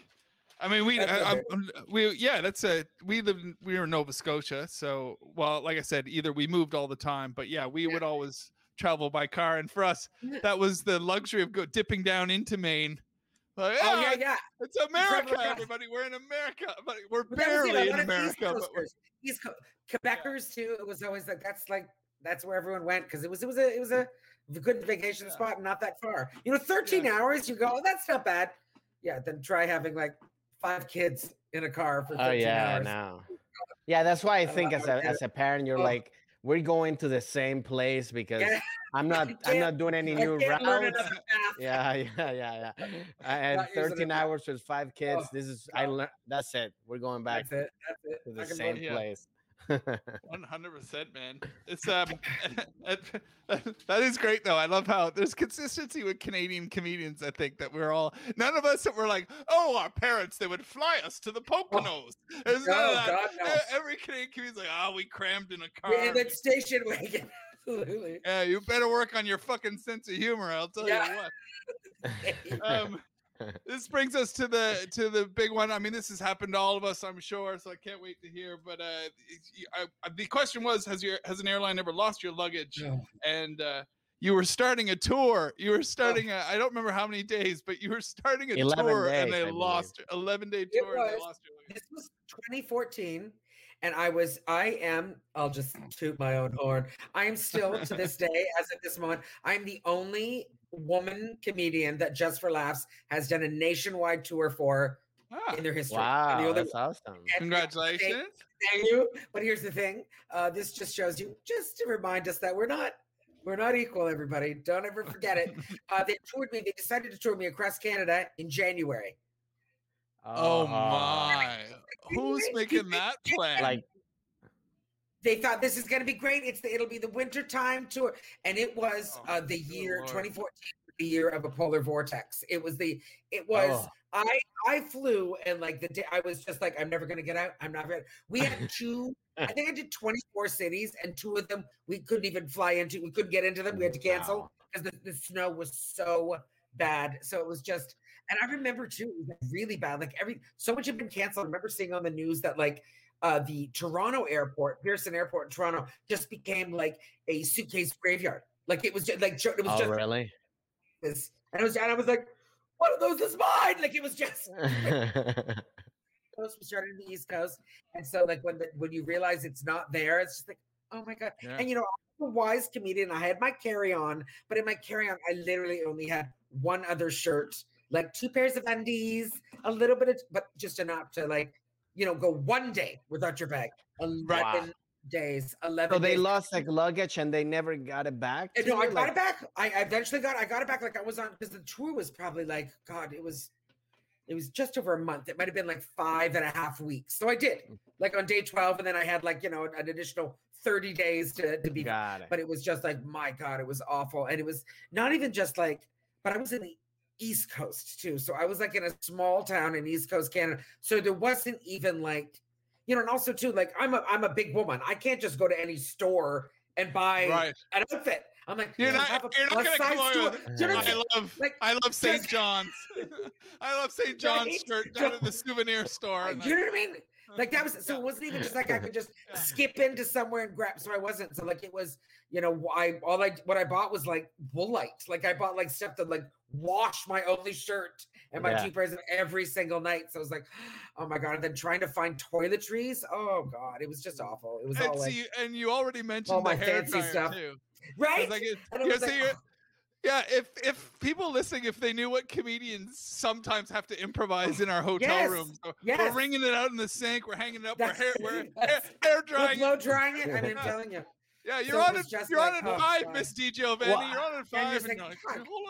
I mean, we, I, I'm- we, yeah, that's a. We live, in, we were in Nova Scotia, so well, like I said, either we moved all the time, but yeah, we Yeah. would always travel by car, and for us, that was the luxury of go dipping down into Maine. Like, Oh "Ah, yeah, yeah. It's America, everybody. We're in America, but we're But that was it, a barely in of East But East Co- Quebecers too. It was always like that's like that's where everyone went because it was it was a it was a good vacation Yeah. spot not that far. You know, 13 hours. You go, oh, that's not bad. Yeah, then try having like five kids in a car for 13 oh yeah, hours. no. Yeah, that's why I I think love as uh, a as a parent, you're Oh. like, we're going to the same place because Yeah, I'm not I'm can't- doing any I new can't routes. Yeah, yeah, yeah, yeah. And 13 hours with five oh, kids. Oh, this is I God. learned. That's it. We're going back That's it. That's it. to the same vote. Yeah. place. One hundred percent, man. It's um, that is great though. I love how there's consistency with Canadian comedians. I think that we're all none of us that were like, oh, our parents they would fly us to the Poconos. There's none No. God, no. Every Canadian comedian's like, oh, we crammed in a car. Yeah, in that station wagon. Absolutely. Yeah, you better work on your fucking sense of humor. I'll tell Yeah. you what. Um, this brings us to the to the big one. I mean, this has happened to all of us, I'm sure. So I can't wait to hear. But uh, I, I- the question was, has your has an airline ever lost your luggage? No. And uh, you were starting a tour. You were starting. A, I don't remember how many days, but you were starting a 11 tour, and days, they I believe. lost eleven day tour. and they was. lost your luggage. This was 2014, and I was, I am, I'll just toot my own horn. I am still to this day, as of this moment, I'm the only woman comedian that Just for Laughs has done a nationwide tour for Ah, in their history. Wow, the only that's awesome. and- congratulations! Thank you. But here's the thing: uh, this just shows you, just to remind us that we're not, we're not equal. Everybody, don't ever forget it. Uh, they toured me. They decided to tour me across Canada in January. Oh Uh, my! Who's making that plan? Like they thought this is going to be great. It's the, it'll be the winter time tour, and it was Oh, uh, the year Lord. 2014, the year of a polar vortex. It was the it was Oh. I I flew and like the day I was just like I'm never going to get out. I'm not. Ready. We had two. I think I did 24 cities, and two of them we couldn't even fly into. We couldn't get into them. We had to cancel Wow. because the, the snow was so bad. So it was just, and I remember too, it was really bad. Like every so much had been canceled. I remember seeing on the news that like uh the Toronto airport, Pearson Airport in Toronto, just became like a suitcase graveyard. Like it was just like it was Oh, just really? this, and it was, and I was like, one of those is mine. Like it was just coast. We started in the East Coast, and so like when the, when you realize it's not there, it's just like, oh my god. Yeah. And you know, I'm a wise comedian. I had my carry on, but in my carry on, I literally only had one other shirt, like two pairs of undies, a little bit of, but just enough to like, you know, go one day without your bag. Eleven days. Eleven. so they days. lost like luggage and they never got it back. Eh, to No, I got Like- it back. I, eventually got. I got it back. Like I was on because the tour was probably like God. It was. it was just over a month. It might have been like five and a half weeks. So I did mm. like on day 12, and then I had like, you know, an additional 30 days to, to be Got it. but it was just like my god it was awful and it was not even just like but i was in the east coast too so i was like in a small town in east coast canada so there wasn't even like you know and also too like i'm a i'm a big woman i can't just go to any store and buy Right. an outfit i'm like You're not. You're not gonna come with. You know I love. Like, I love St. John's. I love St. John's Right? shirt down at the souvenir store. do you know what i mean like that was so it wasn't even just like I could just skip into somewhere and grab. So I wasn't. So like it was, you know, I all I what I bought was like woolite. Like I bought like stuff to like wash my only shirt and my Yeah. toothbrush every single night. So I was like, oh my god. And then trying to find toiletries. Oh god, it was just awful. It was And all like see, and you already mentioned all the my hair fancy stuff. too. right. Like, it, And it yeah, was so like, oh, yeah, if if people listening, if they knew what comedians sometimes have to improvise in our hotel Yes, rooms, so yes. we're wringing it out in the sink, we're hanging it up, we're That's- hair, we're hair, that's- hair we're drying. blow drying it. I mean, I'm telling you. Yeah, you're so on was it. just You're on like, it oh, five, God. Miss DiGiovanni. Well, you're on it and five, you're and like, like, hold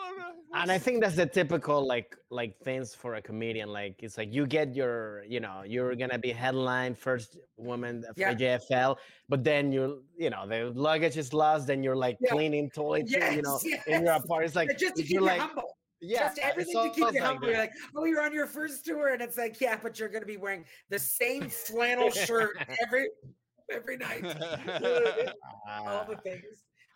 on. and I think that's the typical like like things for a comedian. Like it's like you get your, you know, you're gonna be headline first woman for Yeah. JFL, but then you, you know, the luggage is lost. Then you're like Yeah. cleaning toiletries, you know, Yes, in your apartment. It's like just to keep you're like, humble. yeah, just everything to keep almost you like humble. You're like, oh, you're on your first tour, and it's like, yeah, but you're going to be wearing the same flannel shirt every every night. All the Ah. things.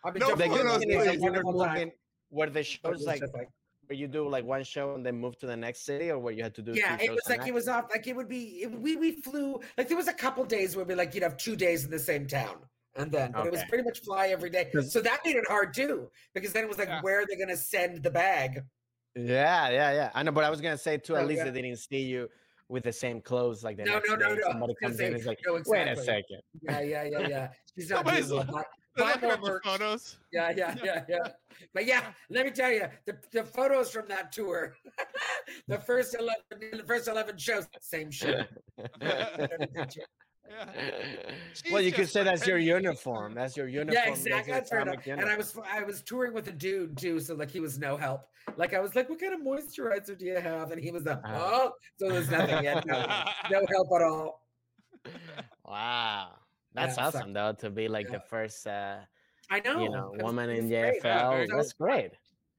I've been No the good thing is a that you're wonderful time, moving where the shows like like- where you do like one show and then move to the next city, or where you had to do yeah, it was like night? it was off. Like it would be. It, we we flew. Like there was a couple days where we like you'd have two days in the same town, and then but it was pretty much fly every day. So that made it hard too, because then it was like, Yeah. where are they going to send the bag? Yeah, yeah, yeah. I know, but I was gonna say too. At Oh, least yeah. they didn't see you with the same clothes like the No, no, no, no. Somebody comes in, say, it's like, no, wait a second. Yeah, yeah, yeah, yeah. She's not Nobody's doing lo- well. They're Buy looking more at the merch. photos. Yeah, yeah, yeah, yeah. But yeah, let me tell you, the, the photos from that tour, the first eleven, the first eleven shows, the same shit. Well, you could say that's your uniform. That's your uniform. yeah, exactly. That's right. And I was I was touring with a dude too, so like he was no help. Like I was like, "What kind of moisturizer do you have?" And he was like, Uh. "Oh," so there's nothing. Had no, no help at all. Wow, that's Yeah, awesome though to be like Yeah. the first, uh, I know. you know, was- woman in the great. Yeah, JFL. very So- that's great.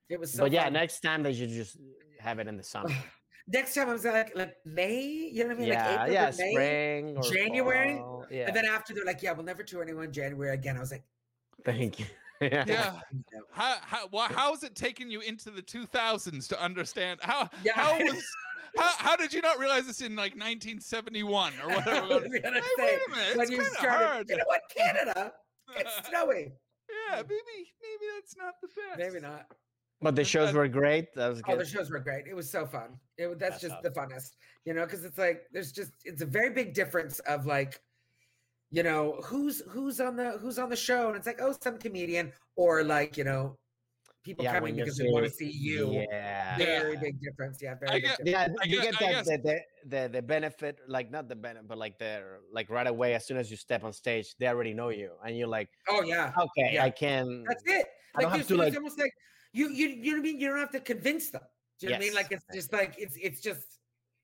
It was so. but yeah, fun. next time they should just have it in the summer. next time I was like, like May. You know what I mean? yeah, like April yeah, to May. spring or January, fall, Yeah, And then after they're like, "Yeah, we'll never tour anyone in January again." I was like, thank you. yeah. Yeah. "No." How how wha- how's it taken you into the 2000s to understand how Yeah. how was how, how did you not realize this in like 1971 or I whatever? was Hey, say, wait a minute, when it's you started, hard. you know what, Canada, it's snowing. yeah, maybe maybe that's not the best. Maybe not. But the shows were great. That was Oh, the shows were great. It was so fun. It was- that's, That's just the funnest, you know, because it's like there's just it's a very big difference of like, you know, who's who's on the who's on the show, and it's like oh some comedian or like you know, people Yeah, coming because they want to see- see you. Yeah. Very Yeah. big difference. Yeah, I very big difference. Yeah, I you guess- get that the, the the the benefit, like not the benefit, but like the like right away as soon as you step on stage, they already know you, and you're like, Oh yeah, okay, Yeah. I can. that's it. I don't have to, like- almost like you you you know what I mean. You don't have to convince them. Do you know what I mean? Like it's just like it's it's just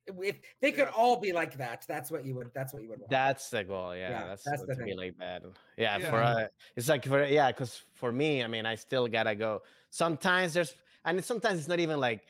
if they could all be like that, that's what you would that's what you would want. That's the goal. Yeah, Yeah, that's, that's the to be thing. like that. Yeah, Yeah. for uh, it's like for yeah, because for me, I mean, I still gotta go. Sometimes there's, and sometimes it's not even like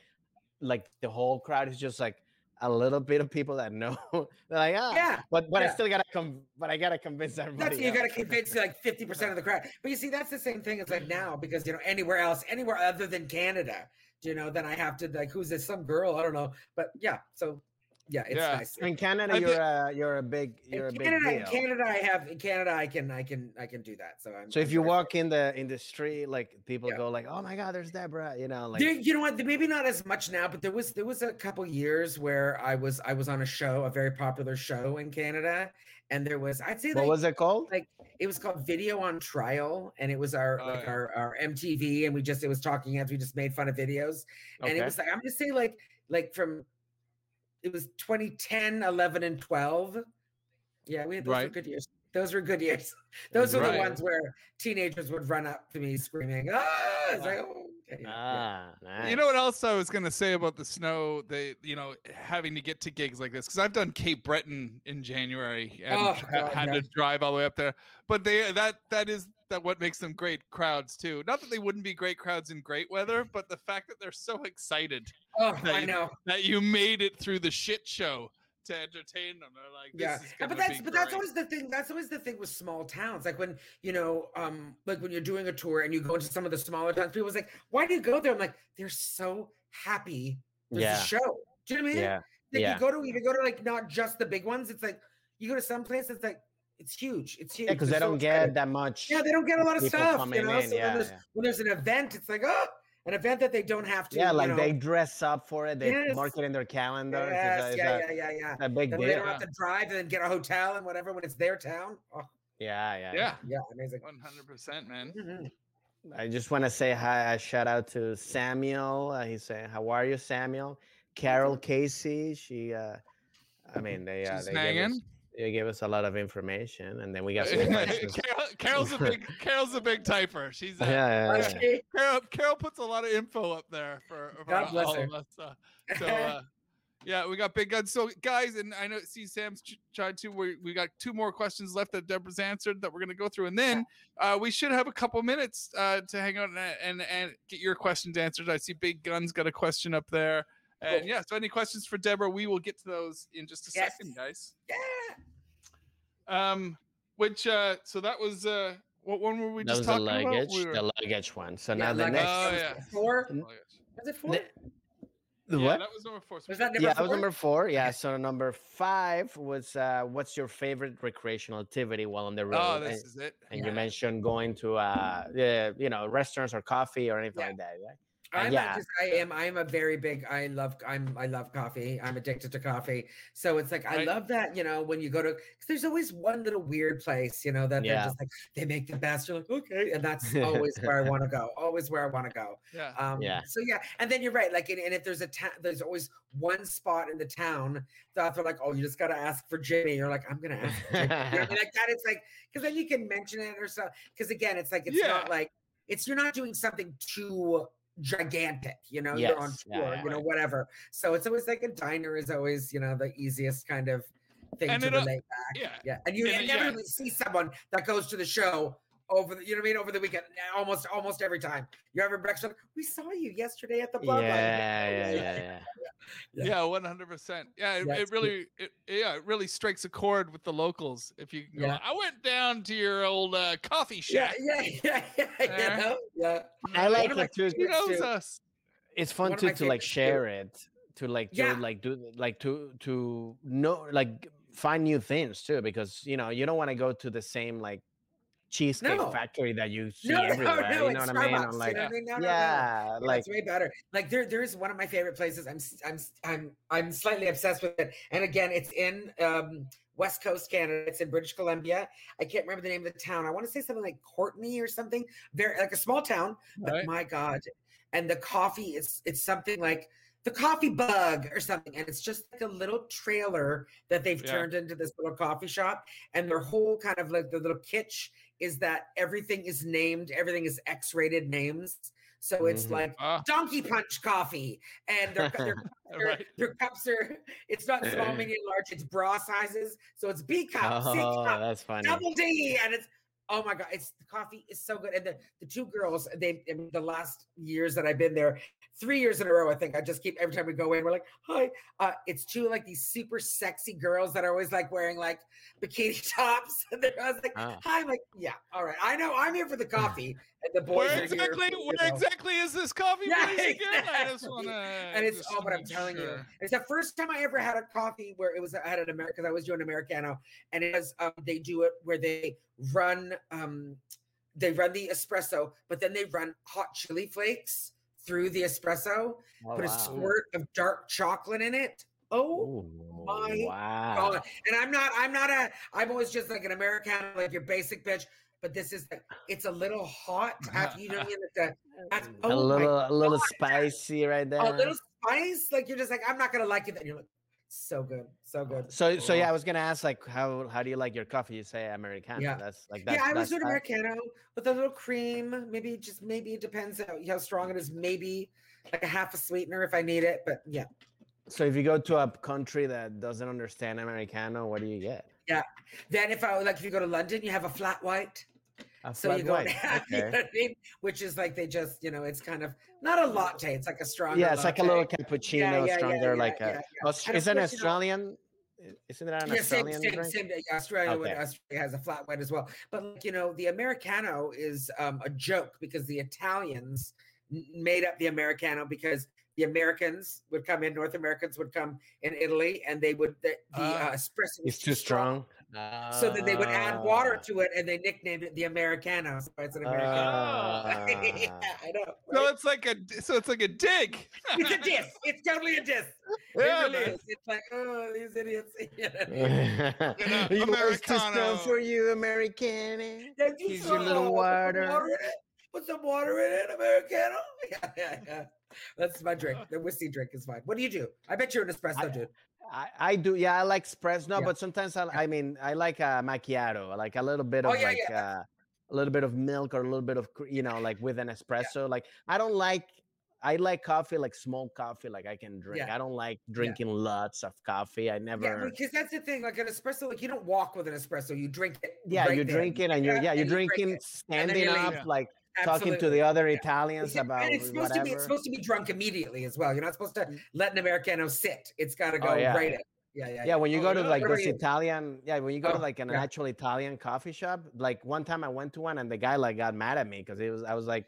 like the whole crowd is just like a little bit of people that know. They're like, ah, yeah. but but I still gotta come. But I gotta convince everybody. That's you else. got to convince like 50% of the crowd. But you see, that's the same thing as like now because, you know, anywhere else, anywhere other than Canada, you know, then I have to like, who's this? Some girl? I don't know. But yeah. So yeah, it's Yeah. nice. In Canada, I you're thi- a you're a big you're a big Canada, in deal. Canada, I have in Canada, I can, I can, I can do that. So I'm. So if I'm you very walk in the in the street, like people Yeah. go like, "Oh my God, there's Debra," you know, like there, you know what? Maybe not as much now, but there was there was a couple years where I was I was on a show, a very popular show in Canada, and there was I'd say what like was it called? like it was called Video on Trial, and it was our Oh, like yeah. our our MTV, and we just it was talking heads. We just made fun of videos, and it was like I'm gonna say like like from it was 2010, 11, and 12. Yeah, we had those were Right. good years. Those were good years. Those were the ones where teenagers would run up to me screaming, "Ah!" It's like, oh, Okay, yeah, yeah. Ah, nice. You know what else I was gonna say about the snow? They, you know, having to get to gigs like this because I've done Cape Breton in January and Oh, ha- God, had yeah. to drive all the way up there. But they that that is that what makes them great crowds too. Not that they wouldn't be great crowds in great weather, but the fact that they're so excited Oh, that I you- know. that you made it through the shit show to entertain them. They're like, this Yeah, is but that's be but that's always the thing. That's always the thing with small towns. Like when you know, um, like when you're doing a tour and you go into some of the smaller towns, people's like, "Why do you go there?" I'm like, "They're so happy with Yeah. the show." Do you know what I mean? Yeah. Like yeah. you go to you go to like not just the big ones. It's like you go to some place. It's like it's huge. It's huge. Yeah, because they They're so don't get excited. that much. Yeah, they don't get a lot of stuff. You know, in, so yeah, when, there's, yeah. when there's an event, it's like oh, an event that they don't have to. Yeah, you like know, they dress up for it. They Yes. mark it in their calendar. Yes, yeah, a, yeah, yeah, yeah. a big Then deal. they don't have to drive and then get a hotel and whatever when it's their town. Oh, Yeah, yeah, yeah, yeah, amazing. one hundred percent, man. Mhm. I just want to say hi. A shout out to Samuel. Uh, he's saying, "How are you, Samuel?" Carol Casey. She, uh, I mean, they, uh, She's they gave, us, hanging. They gave us a lot of information, and then we got some questions. Carol, Carol's a big Carol's a big typer. She's yeah, a, yeah, yeah. Okay. Carol, Carol puts a lot of info up there for, for God bless all her. of us. Uh, so uh, yeah, we got big guns. So guys, and I know see Sam's ch- tried to. We we got two more questions left that Debra's answered that we're gonna go through, and then uh, we should have a couple minutes uh, to hang out and, and and get your questions answered. I see Big Guns got a question up there. And Cool. yeah, so any questions for Debra? We will get to those in just a Yes. second, guys. Yeah. Um, which uh, so that was uh, what one were we That just was the talking luggage, about? We were- the luggage one. So Yeah, now the like, next, Oh, was it yeah. Four? N- yes. Was it four? Ne- the Yeah, what? that was number four. So Was that got- number Yeah, that was number four. Yeah. So number five was uh, what's your favorite recreational activity while on the road? Oh, and, this is it. and you mentioned going to uh, yeah, you know, restaurants or coffee or anything Yeah. like that, right? I'm yeah. yeah. I am I'm a very big I love I'm I love coffee. I'm addicted to coffee. So it's like I Right. love that, you know, when you go to cuz there's always one little weird place, you know, that Yeah. they're just like they make the best. You're like, "Okay." And that's always where I want to go. Always where I want to go. Yeah. Um Yeah. so yeah, and then you're right like and, and if there's a town there's always one spot in the town that they're like, "Oh, you just got to ask for Jimmy." You're like, "I'm going to ask for Jimmy." You know what I mean? like that it's like cuz then you can mention it or so cuz again, it's like it's Yeah. not like it's you're not doing something too gigantic, you know, you're on tour, yeah, you know, whatever. So it's always like a diner is always, you know, the easiest kind of thing And to uh, relate back. Yeah. Yeah. And you and it- yeah. inevitably see someone that goes to the show over the, you know what I mean, over the weekend, almost almost every time. You're having breakfast, we saw you yesterday at the blah yeah, blah. yeah, yeah, yeah. Yeah. Yeah, one hundred percent. Yeah, it, Yeah, it really, it, yeah, it really strikes a chord with the locals. If you can go, Yeah. I went down to your old uh, coffee Yeah, yeah, yeah, yeah, you know? yeah. I like One it too. He knows too. us. It's fun one of to like favorites too. share it, to like to Yeah. like do like to to know like find new things too, because you know you don't want to go to the same like cheesecake No. factory that you see No, everywhere. no, you know it's what I mean? Starbucks, I'm you like, know what I mean? No, no, no. yeah, like it's way better. Like there, there is one of my favorite places. I'm, I'm, I'm, I'm slightly obsessed with it. And again, it's in um, West Coast Canada. It's in British Columbia. I can't remember the name of the town. I want to say something like Courtenay or something. Very like a small town. But Right. my God, and the coffee is it's something like the coffee bug or something, and it's just like a little trailer that they've Yeah. turned into this little coffee shop. And their whole kind of like the little kitsch is that everything is named, everything is X-rated names. So it's Mhm. like Ah, Donkey Punch coffee, and their, their, their, right. their cups are it's not small, medium, large, it's bra sizes. So it's B cup, C oh, cup, that's funny. double D, and it's oh my god, it's the coffee is so good. And the, the two girls, they in the last years that I've been there, three years in a row, I think I just keep every time we go in, we're like, hi. Uh, it's two like these super sexy girls that are always like wearing like bikini tops. And they're always like, Ah. hi, I'm like, yeah, all right. I know I'm here for the coffee. And the boys Where are here exactly? you Where know. exactly is this coffee Yeah, place again? I just exactly. want to. and it's oh, but I'm telling you, it's the first time I ever had a coffee where it was I had an American. I was doing Americano, and it was um, they do it where they run um, they run the espresso, but then they run hot chili flakes through the espresso, Oh, put a squirt of dark chocolate in it. Oh Ooh, my wow. God. And I'm not, I'm not a, I'm always just like an Americano, like your basic bitch. But this is, the, it's a little hot after you know what I mean? Like the, that's, a oh my little, a little spicy right there. a little spice. Like you're just like, I'm not gonna like it. And you're like, So good, so good. So so yeah, I was gonna ask like how how do you like your coffee? You say Americano. Yeah. That's like that's yeah, I was doing how- Americano with a little cream. Maybe just maybe it depends how, how strong it is. Maybe like a half a sweetener if I need it. But yeah, So if you go to a country that doesn't understand Americano, what do you get? Then if I like if you go to London, you have a flat white. A So flat you go, white. you know I mean? which is like they just you know it's kind of not a latte. It's like a stronger. Yeah, it's like a little cappuccino, yeah, yeah, stronger, yeah, like yeah, a. yeah. Aus- Is an course, you know- Australian? Isn't that an yeah, same, Australian same, same. yeah, Australia, would- Okay. Australia has a flat white as well. But like, you know, the Americano is um, a joke because the Italians n- made up the Americano because the Americans would come in, North Americans would come in Italy, and they would the, the Ah. uh, espresso was It's too strong. So then they would add water Ah. to it, and they nicknamed it the Americano. So it's an Americano. Ah. yeah, I know. So it's like a so it's like a dig. It's a diss. It's totally a diss. Yeah, it really is. It's like, oh, these idiots. you know, it's Americano. for you, Americano. Yeah, Here's your little uh, put some water. in it. Put some water in it, Americano. Yeah, yeah, yeah. That's my drink. The whiskey drink is fine. What do you do? I bet you're an espresso I- dude. I, I do, yeah. I like espresso, no, Yeah. but sometimes I, I mean, I like a macchiato, like a little bit Oh, of yeah, like uh, a little bit of milk or a little bit of, you know, like with an espresso. Like I don't like, I like coffee, like small coffee, like I can drink. Yeah. I don't like drinking lots of coffee. I Yeah, never. because that's the thing. Like an espresso, like you don't walk with an espresso. You drink it. Yeah, right you drink it and you're Yeah, yeah, you're and drinking it, and then standing you leave. up, Yeah. Like talking to the other Yeah. Italians It's- about and it's supposed whatever. to be it's supposed to be drunk immediately as well. You're not supposed to Mm. let an Americano sit. It's got to go Oh, yeah. right in. Yeah, yeah, yeah, when you Oh, go to like this? Italian, yeah, when you go to Oh, like an yeah. actual Italian coffee shop, like one time I went to one and the guy like got mad at me because it was I was like,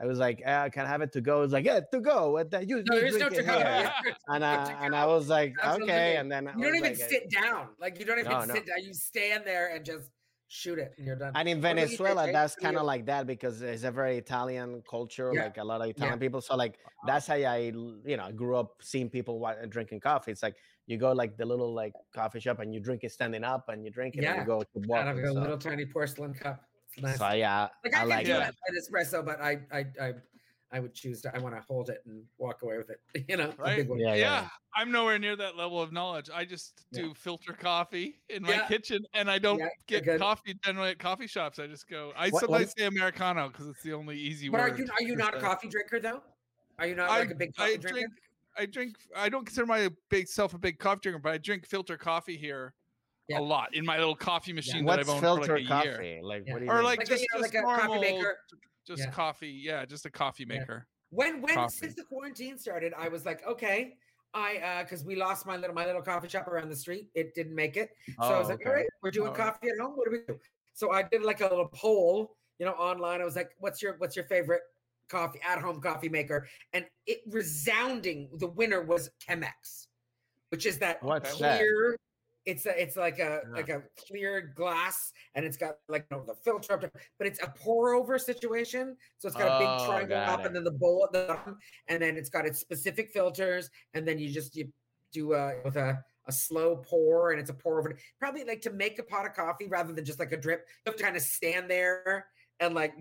I was like, uh, can I have it to go? It was like, yeah, to go. What the, you, No, you there's no to go. here." There's And no uh, to and go. I was like, Absolutely. okay. And then You don't even like, uh, sit down. Like you don't even No, no. sit down. You stand there and just shoot it, and you're done. And in Venezuela, that's kind of like that because it's a very Italian culture, Yeah. like a lot of Italian people. So like uh-huh. that's how I you know, grew up seeing people wa- uh, drinking coffee. It's like you go like the little like coffee shop and you drink it standing up and you drink it and you go to out walk. of a little tiny porcelain cup. Nice. So yeah, like I, I can like do Yeah. it an espresso, but I, I, I, I would choose to. I want to hold it and walk away with it. You know, a Right? big. Yeah, Yeah, yeah. I'm nowhere near that level of knowledge. I just Yeah. do filter coffee in my Yeah. kitchen, and I don't Yeah, get good. coffee generally at coffee shops. I just go. I What- what sometimes is- say Americano because it's the only easy But are you are you not a coffee drinker though? Are you not I- like a big I coffee drinker? drink. I drink. I don't consider myself a big coffee drinker, but I drink filter coffee here Yeah. a lot in my little coffee machine that what's I've owned filter for like a coffee? year. Like Yeah. what do you Or mean? like, Like just, you know, just like a coffee maker? Just Yeah. coffee. Yeah, just a coffee Yeah. maker. When when coffee. since the quarantine started, I was like, okay, I uh because we lost my little my little coffee shop around the street. It didn't make it. So I Oh, was like, okay. all right, we're doing coffee at home. What do we do? So I did like a little poll, you know, online. I was like, what's your what's your favorite coffee at home coffee maker? And it resounding, the winner was Chemex, which is that What's that? It's a, it's like a Yeah. like a clear glass, and it's got like you know, the filter up, there, but it's a pour over situation. So it's got a Oh, big triangle up, it. and then the bowl at the bottom, and then it's got its specific filters, and then you just you do a with a a slow pour, and it's a pour over. Probably like to make a pot of coffee rather than just like a drip. You have to kind of stand there and like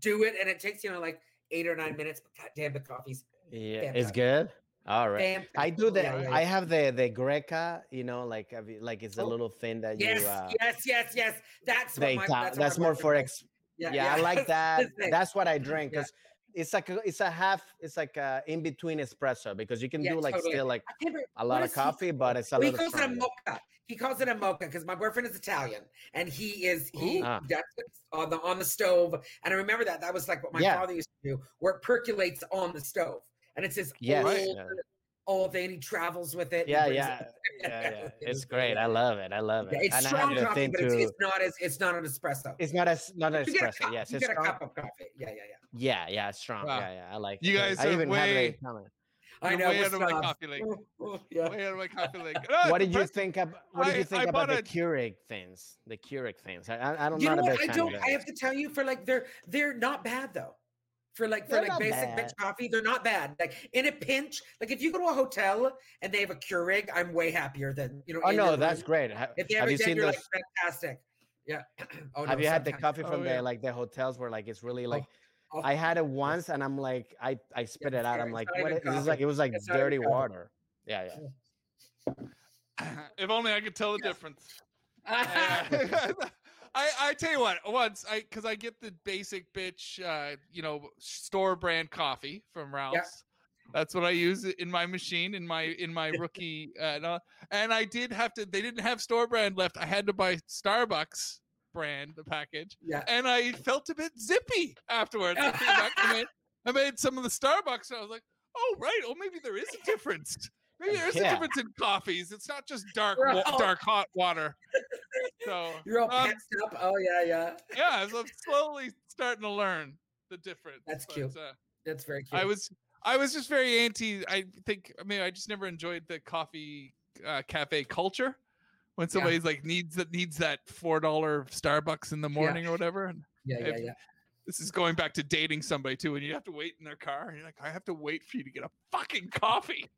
do it, and it takes you know like eight or nine minutes. But god damn, the coffee's Yeah, it's good. All right. fantastic. I do the. Yeah, yeah, I have the the Greca. You know, like like it's a Oh, little thing that Yes, you. Uh, yes, yes, yes. That's what my, that's, that's, what more for ex. likes. Yeah, I like that. That's what I drink Yeah. because it's like a, it's a half. It's like a in between espresso because you can Yeah, do like totally. still like I can't remember- a lot of does he coffee, but it's a Well, he little calls it a mocha. He calls it a mocha because my boyfriend is Italian and he is he Ah. that's on the on the stove. And I remember that that was like what my Yeah. father used to do, where it percolates on the stove, and it's his Yes, old yeah. old thing. He travels with it. Yeah, yeah, it- yeah, yeah. It's great. I love it. I love it. Yeah, it's and I strong coffee, but it's, it's not as it's not an espresso. It's not as not an you get a espresso. cup. Yes, you it's get a cup of coffee. Yeah, yeah, yeah. Yeah, yeah, strong. Wow. Yeah, yeah. I like. You it. guys I are even have way- it. I know. way out of my coffee league. Oh, oh, yeah. Way out of my coffee league. No, What ah, did you think of? What did I- you I think about bought the a- Keurig things? The Keurig things. I, I, I don't You know not a what? big I don't. I have to tell you, for like they're they're not bad though. For like for They're like basic bad. bitch coffee, they're not bad. Like in a pinch, like if you go to a hotel and they have a Keurig, I'm way happier than you know. Oh no, that's room. great. Ha- If they have ever you did, seen you're those? like fantastic. Yeah. oh, have no, you had the sometimes. coffee Oh, from yeah. the like the hotels where like it's really oh, like Oh, I had it once and I'm like I I spit it out. I'm like not what even is, it was like it was like It's dirty water. Yeah, yeah. if only I could tell the difference. I, I tell you what, once I because I get the basic bitch, uh, you know, store brand coffee from Ralph's. Yeah. That's what I use in my machine in my in my rookie, uh, and, I did have to. They didn't have store brand left. I had to buy Starbucks brand the package, yeah. and I felt a bit zippy afterwards. I, and made, I made some of the Starbucks, and I was like, "Oh right, oh maybe there is a difference." Maybe there's a difference in coffees. It's not just dark, wa- all- dark hot water. So You're all um, pissed up. Oh yeah, yeah. yeah, so I'm slowly starting to learn the difference. That's but, cute. Uh, That's very cute. I was I was just very anti. I think I mean I just never enjoyed the coffee uh, cafe culture. When Yeah. somebody's like needs that needs that four dollar Starbucks in the morning or whatever. And yeah, yeah, if- yeah. this is going back to dating somebody too, and you have to wait in their car. And you're like, I have to wait for you to get a fucking coffee.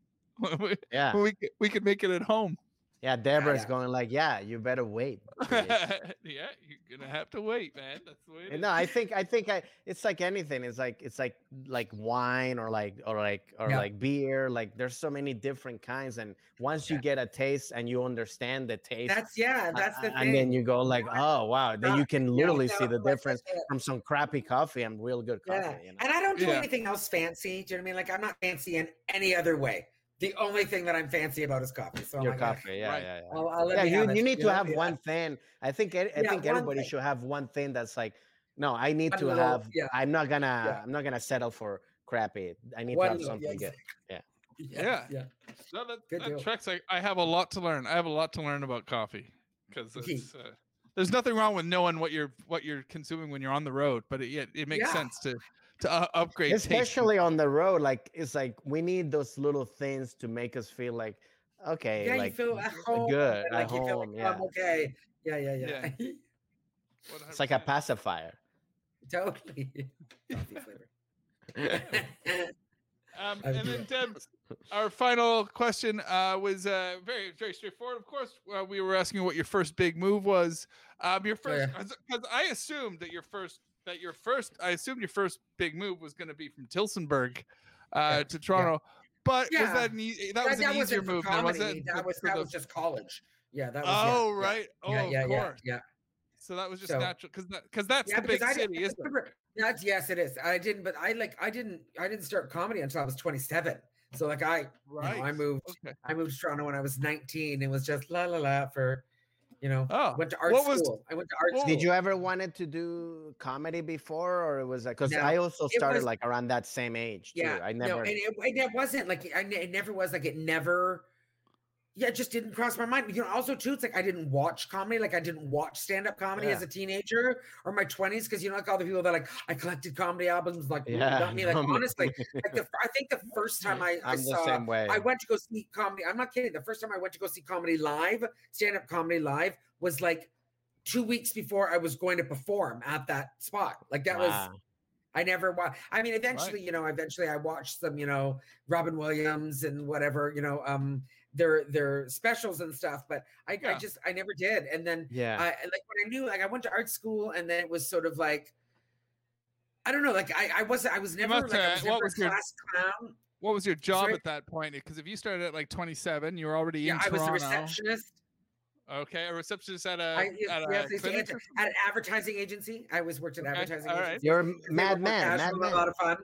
we, Yeah. we, could- we could make it at home. Yeah, Debra's yeah. going like, yeah, you better wait. yeah, you're gonna have to wait, man. That's the way it And is. no, I think I think I it's like anything. It's like it's like like wine or like or like or Yeah. like beer. Like there's so many different kinds. And once you get a taste and you understand the taste, That's yeah. That's the a- thing. and then you go like, oh wow, then you can literally no, see the difference from some crappy coffee and real good coffee. Yeah. You know? And I don't do Yeah. anything else fancy. Do you know what I mean? Like I'm not fancy in any other way. The only thing that I'm fancy about is coffee. So I'm Your like, "Ah, coffee, yeah, Right. yeah, yeah. I'll, I'll let yeah, me you, have it," you need to have Yeah. one thing. I think I, I Yeah, think everybody thing. should have one thing that's like, no, I need One to little- have. yeah. I'm not gonna. Yeah. I'm not gonna settle for crappy. I need One to have little- something yeah, good. Yeah. Yeah. Yeah. No, that, Good that deal. tracks. I, I have a lot to learn. I have a lot to learn about coffee because Uh, there's nothing wrong with knowing what you're what you're consuming when you're on the road, but it, it, it makes Yeah. sense to to uh, upgrade. taste. Especially on the road, like it's like we need those little things to make us feel like, okay, Yeah, like you feel at home. good and, at like you feel like home. "Oh, Yeah, I'm okay. Yeah, yeah, yeah. it's like a pacifier. totally. Um, and then Debs, our final question uh, was uh, very very straightforward. Of course, uh, we were asking what your first big move was. Um, your Oh, yeah. first, because I assumed that your first that your first, I assumed your first big move was going to be from Tillsonburg uh, Yeah, to Toronto. But was that an e- that was an wasn't easier move? than was it That was that the- was just college. Yeah, that was. yeah, oh yeah. right. Oh yeah, yeah, of yeah, course. yeah. So that was just So- natural because that because that's yeah, the big I, city, isn't it? That's yes, it is. I didn't, but I like I didn't I didn't start comedy until I was 27. So like I, you know, I moved Okay. I moved to Toronto when I was 19 and was just la la la for, you know, Oh, went to art what was- school. I went to art school. Did you ever wanted to do comedy before, or it was like? Because No, I also started was- like around that same age too. Yeah, I no, never. and it, and it wasn't like I, it never was like it never. Yeah, it just didn't cross my mind. You know, also too, it's like I didn't watch comedy. Like I didn't watch stand-up comedy as a teenager or my twenties, because you know, like all the people that like I collected comedy albums. Like, Yeah, me. Like honestly, like the, I think the first time I, I saw. I went to go see comedy. I'm not kidding. The first time I went to go see comedy live, stand-up comedy live, was like two weeks before I was going to perform at that spot. Like that was I never watched. I mean, eventually, you know, eventually I watched some, you know, Robin Williams and whatever, you know, um, their their specials and stuff. But I, I just I never did. And then yeah. I like when I knew, like I went to art school, and then it was sort of like. I don't know, like I, I wasn't, I was never, must like, I was what never was a your- class clown. What was your job Sorry? at that point? Because if you started at like 27, you were already Yeah, in I was a receptionist. Okay, a receptionist at a I, yes, at a yes, yes, clinic. at, at an advertising agency. I was worked at Okay, advertising all right. agency. You're a They were mad man, mad casual and man. A lot of fun.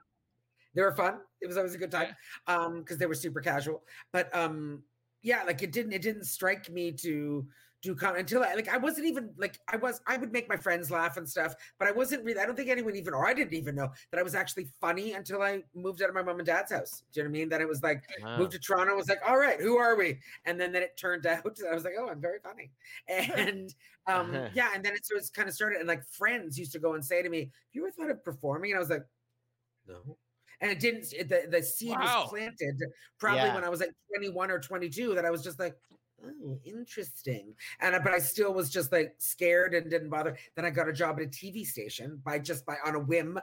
They were fun. It was always a good time. Um, because they were super casual. But um, yeah, like it didn't it didn't strike me to do com until I like I wasn't even like I was I would make my friends laugh and stuff, but I wasn't really I don't think anyone even or I didn't even know that I was actually funny until I moved out of my mom and dad's house. Do you know what I mean? That it was like Wow. moved to Toronto. Was like, all right, who are we? And then then it turned out I was like, oh, I'm very funny. And um, yeah, and then it was kind of started. And like friends used to go and say to me, "Have you ever thought of performing?" And I was like, no. And it didn't. The the seed Wow. was planted probably Yeah. when I was like 21 or 22. That I was just like. Oh, interesting. And I, but I still was just like scared and didn't bother. Then I got a job at a TV station by just by on a whim.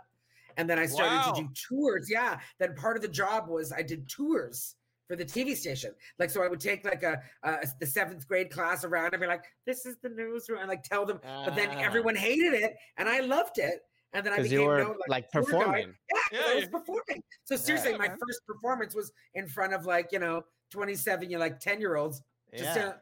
And then I started Wow. to do tours. Yeah. Then part of the job was I did tours for the TV station. Like, so I would take like a, a the seventh grade class around and be like, this is the newsroom and like tell them, but then Ah. everyone hated it and I loved it. And then I became you were known, like, tour guide. performing. Yeah, 'cause Yeah, I was performing. So seriously, Yeah, my man. first performance was in front of like, you know, 27, you know, like 10 year olds Just Yeah. to,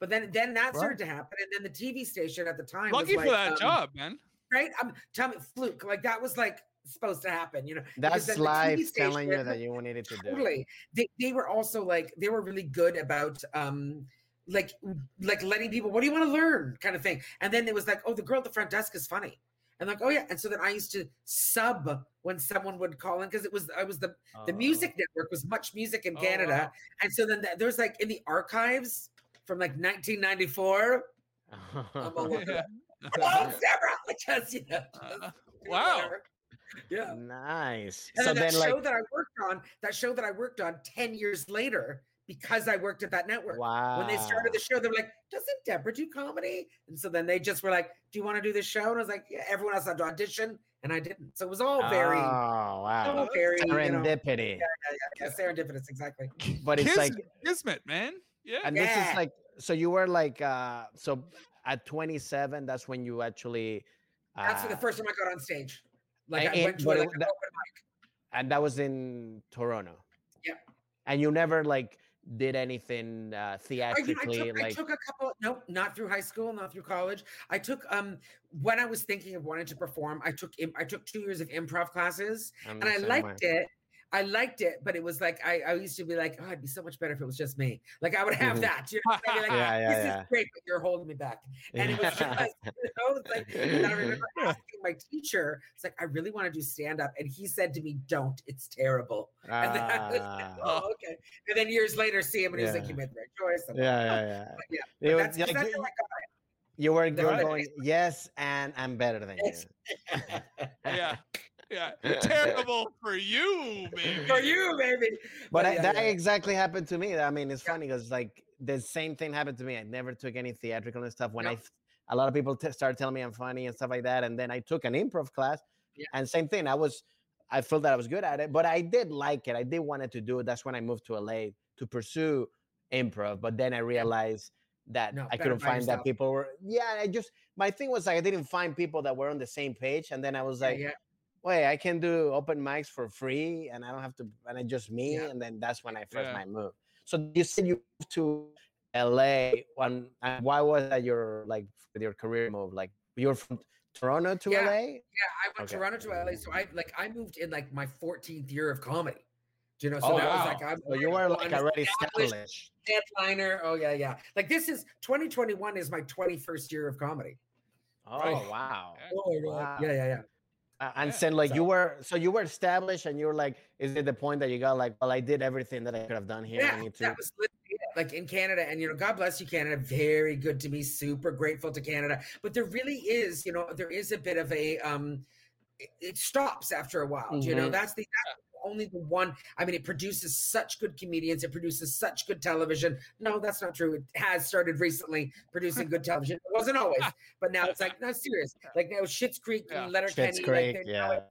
but then then that Right. started to happen, and then the TV station at the time Lucky was for like, that um, job, man. right? Um, tell me, fluke like that was like supposed to happen, you know? That's then the TV life telling you that you needed to do. totally they, they were also like they were really good about um like like letting people what do you want to learn kind of thing and then it was like oh the girl at the front desk is funny and like oh yeah and so then i used to sub when someone would call in because it was i was the the Oh. music network was MuchMusic in Oh, canada wow. and so then th- there's like in the archives from like 1994 I'm all Yeah. hello sarah just you know Uh, wow. whatever. yeah nice. and so then that then, like, show that I worked on, that show that I worked on 10 years later, because I worked at that network. wow. When they started the show, they were like, doesn't Debra do comedy? And so then they just were like, Do you want to do this show? And I was like, Yeah, everyone else had to audition, and I didn't. So it was all very, Oh all wow. very you know, yeah, Serendipity. yeah, serendipitous, exactly. But it's Kis- like kismet, man. Yeah. and this is like so you were like uh so at 27 that's when you actually uh, That's for the first time I got on stage. Like and- I went to but a, it- an that- open mic. and that was in Toronto. Yeah. And you never like did anything uh I, I, theatrically took, I took a couple. Nope, not through high school, not through college. I took um when I was thinking of wanting to perform. I took I took two years of improv classes, I'm and I liked way. it. I liked it, but it was like I, I used to be like, oh, it'd be so much better if it was just me. Like I would have Mhm. that. You know, what I mean? like, Yeah, yeah, this yeah. is great, but you're holding me back. And it was just, you know, it's like, and I remember asking my teacher, it's like, I really want to do stand up, and he said to me, "Don't. It's terrible." And then I was like, Ah, oh, okay. And then years later, see him, and he was like, "You made the right choice." I'm yeah, like, yeah, "Oh." yeah. But yeah, It but was like that's you, how you were you were going yes, and I'm better than you. Yeah. Yeah. Terrible for you, baby. for you, baby. But I, yeah, that yeah. exactly happened to me. I mean, it's Yeah. funny because like the same thing happened to me. I never took any theatrical and stuff. When No. I, f- a lot of people t- started telling me I'm funny and stuff like that, and then I took an improv class, Yeah. and same thing. I was, I felt that I was good at it, but I did like it. I did wanted to do it. That's when I moved to LA to pursue improv. But then I realized that No, I couldn't by find that people were. Yeah, I just my thing was like I didn't find people that were on the same page, and then I was Yeah, like yeah. Wait, I can do open mics for free and I don't have to, and it's just me. Yeah. And then that's when I first Yeah. my move. So you said you moved to LA. When, and why was that your, like, with your career move? Like, you're from Toronto to Yeah. LA? Yeah, I went Okay. Toronto to LA, so I like I moved in like my 14th year of comedy. Do you know? So Oh, that was like I'm So you were like already established headliner. Oh yeah, yeah. Like this is 2021 is my 21st year of comedy. Oh, Right. wow. Oh Wow. Yeah, yeah, yeah. Uh, and Yeah. said like you were so you were established and you were like is it the point that you got like well i did everything that i could have done here Yeah, i need to that was like in Canada, and you know, God bless you, Canada. Very good to me. Super grateful to Canada. But there really is, you know, there is a bit of a um, it, it stops after a while. You know, Mhm. that's the that's only the one. I mean, it produces such good comedians. It produces such good television. No, that's not true. It has started recently producing good television. It wasn't always, but now it's like no serious. Like now, Schitt's Creek Yeah. and Letterkenny, Schitt's like Creek, yeah. it's like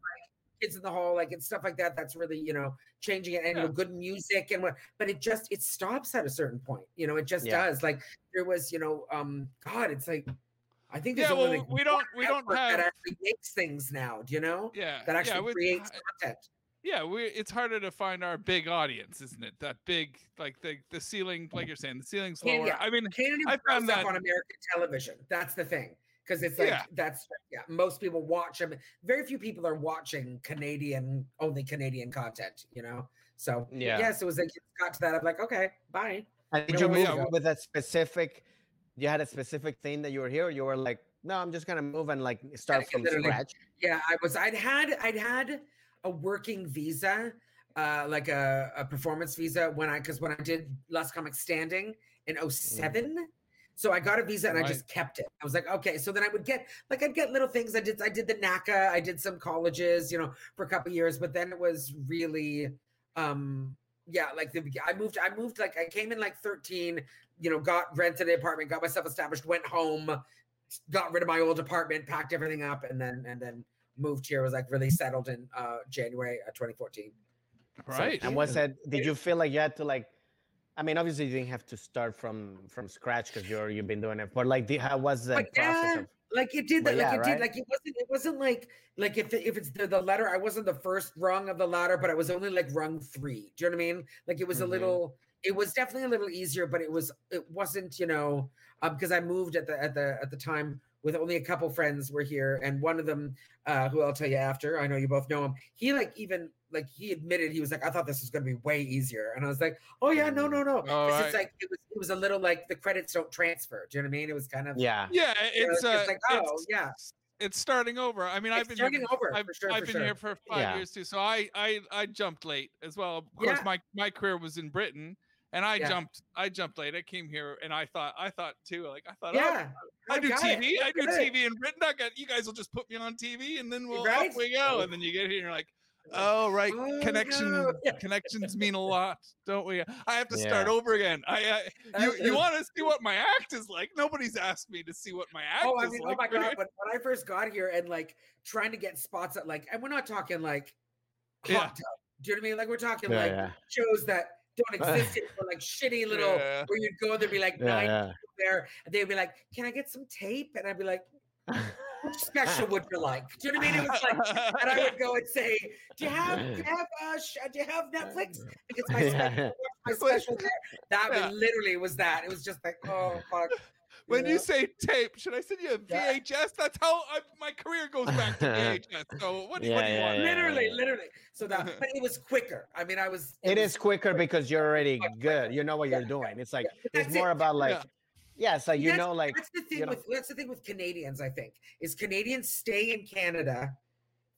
Kids in the Hall, like and stuff like that. That's really you know changing it, and Yeah. good music and what. But it just it stops at a certain point. You know, it just Yeah. does. Like there was, you know, um, God, it's like I think there's Yeah, only well, like we don't we don't have that actually makes things now. Do you know yeah that actually yeah, we- creates content? Yeah we it's harder to find our big audience isn't it that big like the the ceiling like you're saying the ceiling's lower yeah. i mean Canada I found up that- on American television. That's the thing. Because it's like Yeah. that's yeah, most people watch them. Very few people are watching Canadian only Canadian content, you know. So Yeah. yes, it was like it got to that. I'm like, okay, bye. And did No, you well, move yeah. with a specific? You had a specific thing that you were here. Or you were like, no, I'm just gonna move and like start from scratch. Yeah, I was. I'd had I'd had a working visa, uh, like a, a performance visa when I because when I did Last Comic Standing in 07. So I got a visa and I just kept it. I was like, okay. So then I would get like I'd get little things. I did I did the NACA, I did some colleges, you know, for a couple years, but then it was really um yeah, like the I moved, I moved like I came in like 13, you know, got rented an apartment, got myself established, went home, got rid of my old apartment, packed everything up, and then and then moved here. Was like really settled in uh January of 2014. So- right And was that? Did you feel like you had to like? I mean, obviously you didn't have to start from from scratch because you're you've been doing it. But like, the, how was the But process yeah, of? like it did that like yeah, it right? did like it wasn't it wasn't like like if the, if it's the, the letter i wasn't the first rung of the ladder but i was only like rung three do you know what i mean like it was Mhm. a little it was definitely a little easier but it was it wasn't you know um because i moved at the at the at the time with only a couple friends were here and one of them uh who i'll tell you after i know you both know him he like even like he admitted he was like i thought this was going to be way easier and i was like oh yeah no no no All it's right. like it was it was a little like the credits don't transfer do you know what i mean it was kind of Yeah. Yeah, you know, it's uh, like oh it's, yeah it's starting over. I mean, I've been starting here, over, I've, for sure, I've for been sure. here for five Yeah. years too, so I I I jumped late as well. Of course, Yeah. my my career was in Britain, and I Yeah. jumped I jumped late. I came here, and I thought I thought too, like I thought, oh, yeah oh, I do got it. TV, I do good. TV in Britain. I got you guys will just put me on TV, and then we'll Right? up we go. And then you get here, and you're like. Oh right, Oh, connection no. Yeah. connections mean a lot, don't we? I have to start over again. I, I you, you want to see what my act is like? Nobody's asked me to see what my oh, act Oh, I is mean, oh like. oh my god! When, when I first got here and like trying to get spots at like, and we're not talking like hot Yeah. tub. Do you know what I mean? Like we're talking Yeah, like yeah. shows that don't exist anymore, like shitty little Yeah. where you'd go there'd be like Yeah, nine yeah. people there, and they'd be like, "Can I get some tape?" And I'd be like, "What special would you like?" Do you know what I mean? It was like, and I would go and say, "Do you have, do you have, uh, sh- do you have Netflix? It's my special, my special." there." That was literally was that. It was just like, oh fuck. When know? you say tape, should I send you a Yeah. VHS? That's how I, my career goes back to VHS. So what do you, what do you want? yeah, literally, yeah. literally. So that, but it was quicker. I mean, I was. It was- is quicker because you're already good. You know what you're doing. It's like but it's more it. about like Yeah. yeah, it's you That's- know like That's the thing you know- with that's the thing with Canadians. I think is Canadians stay in Canada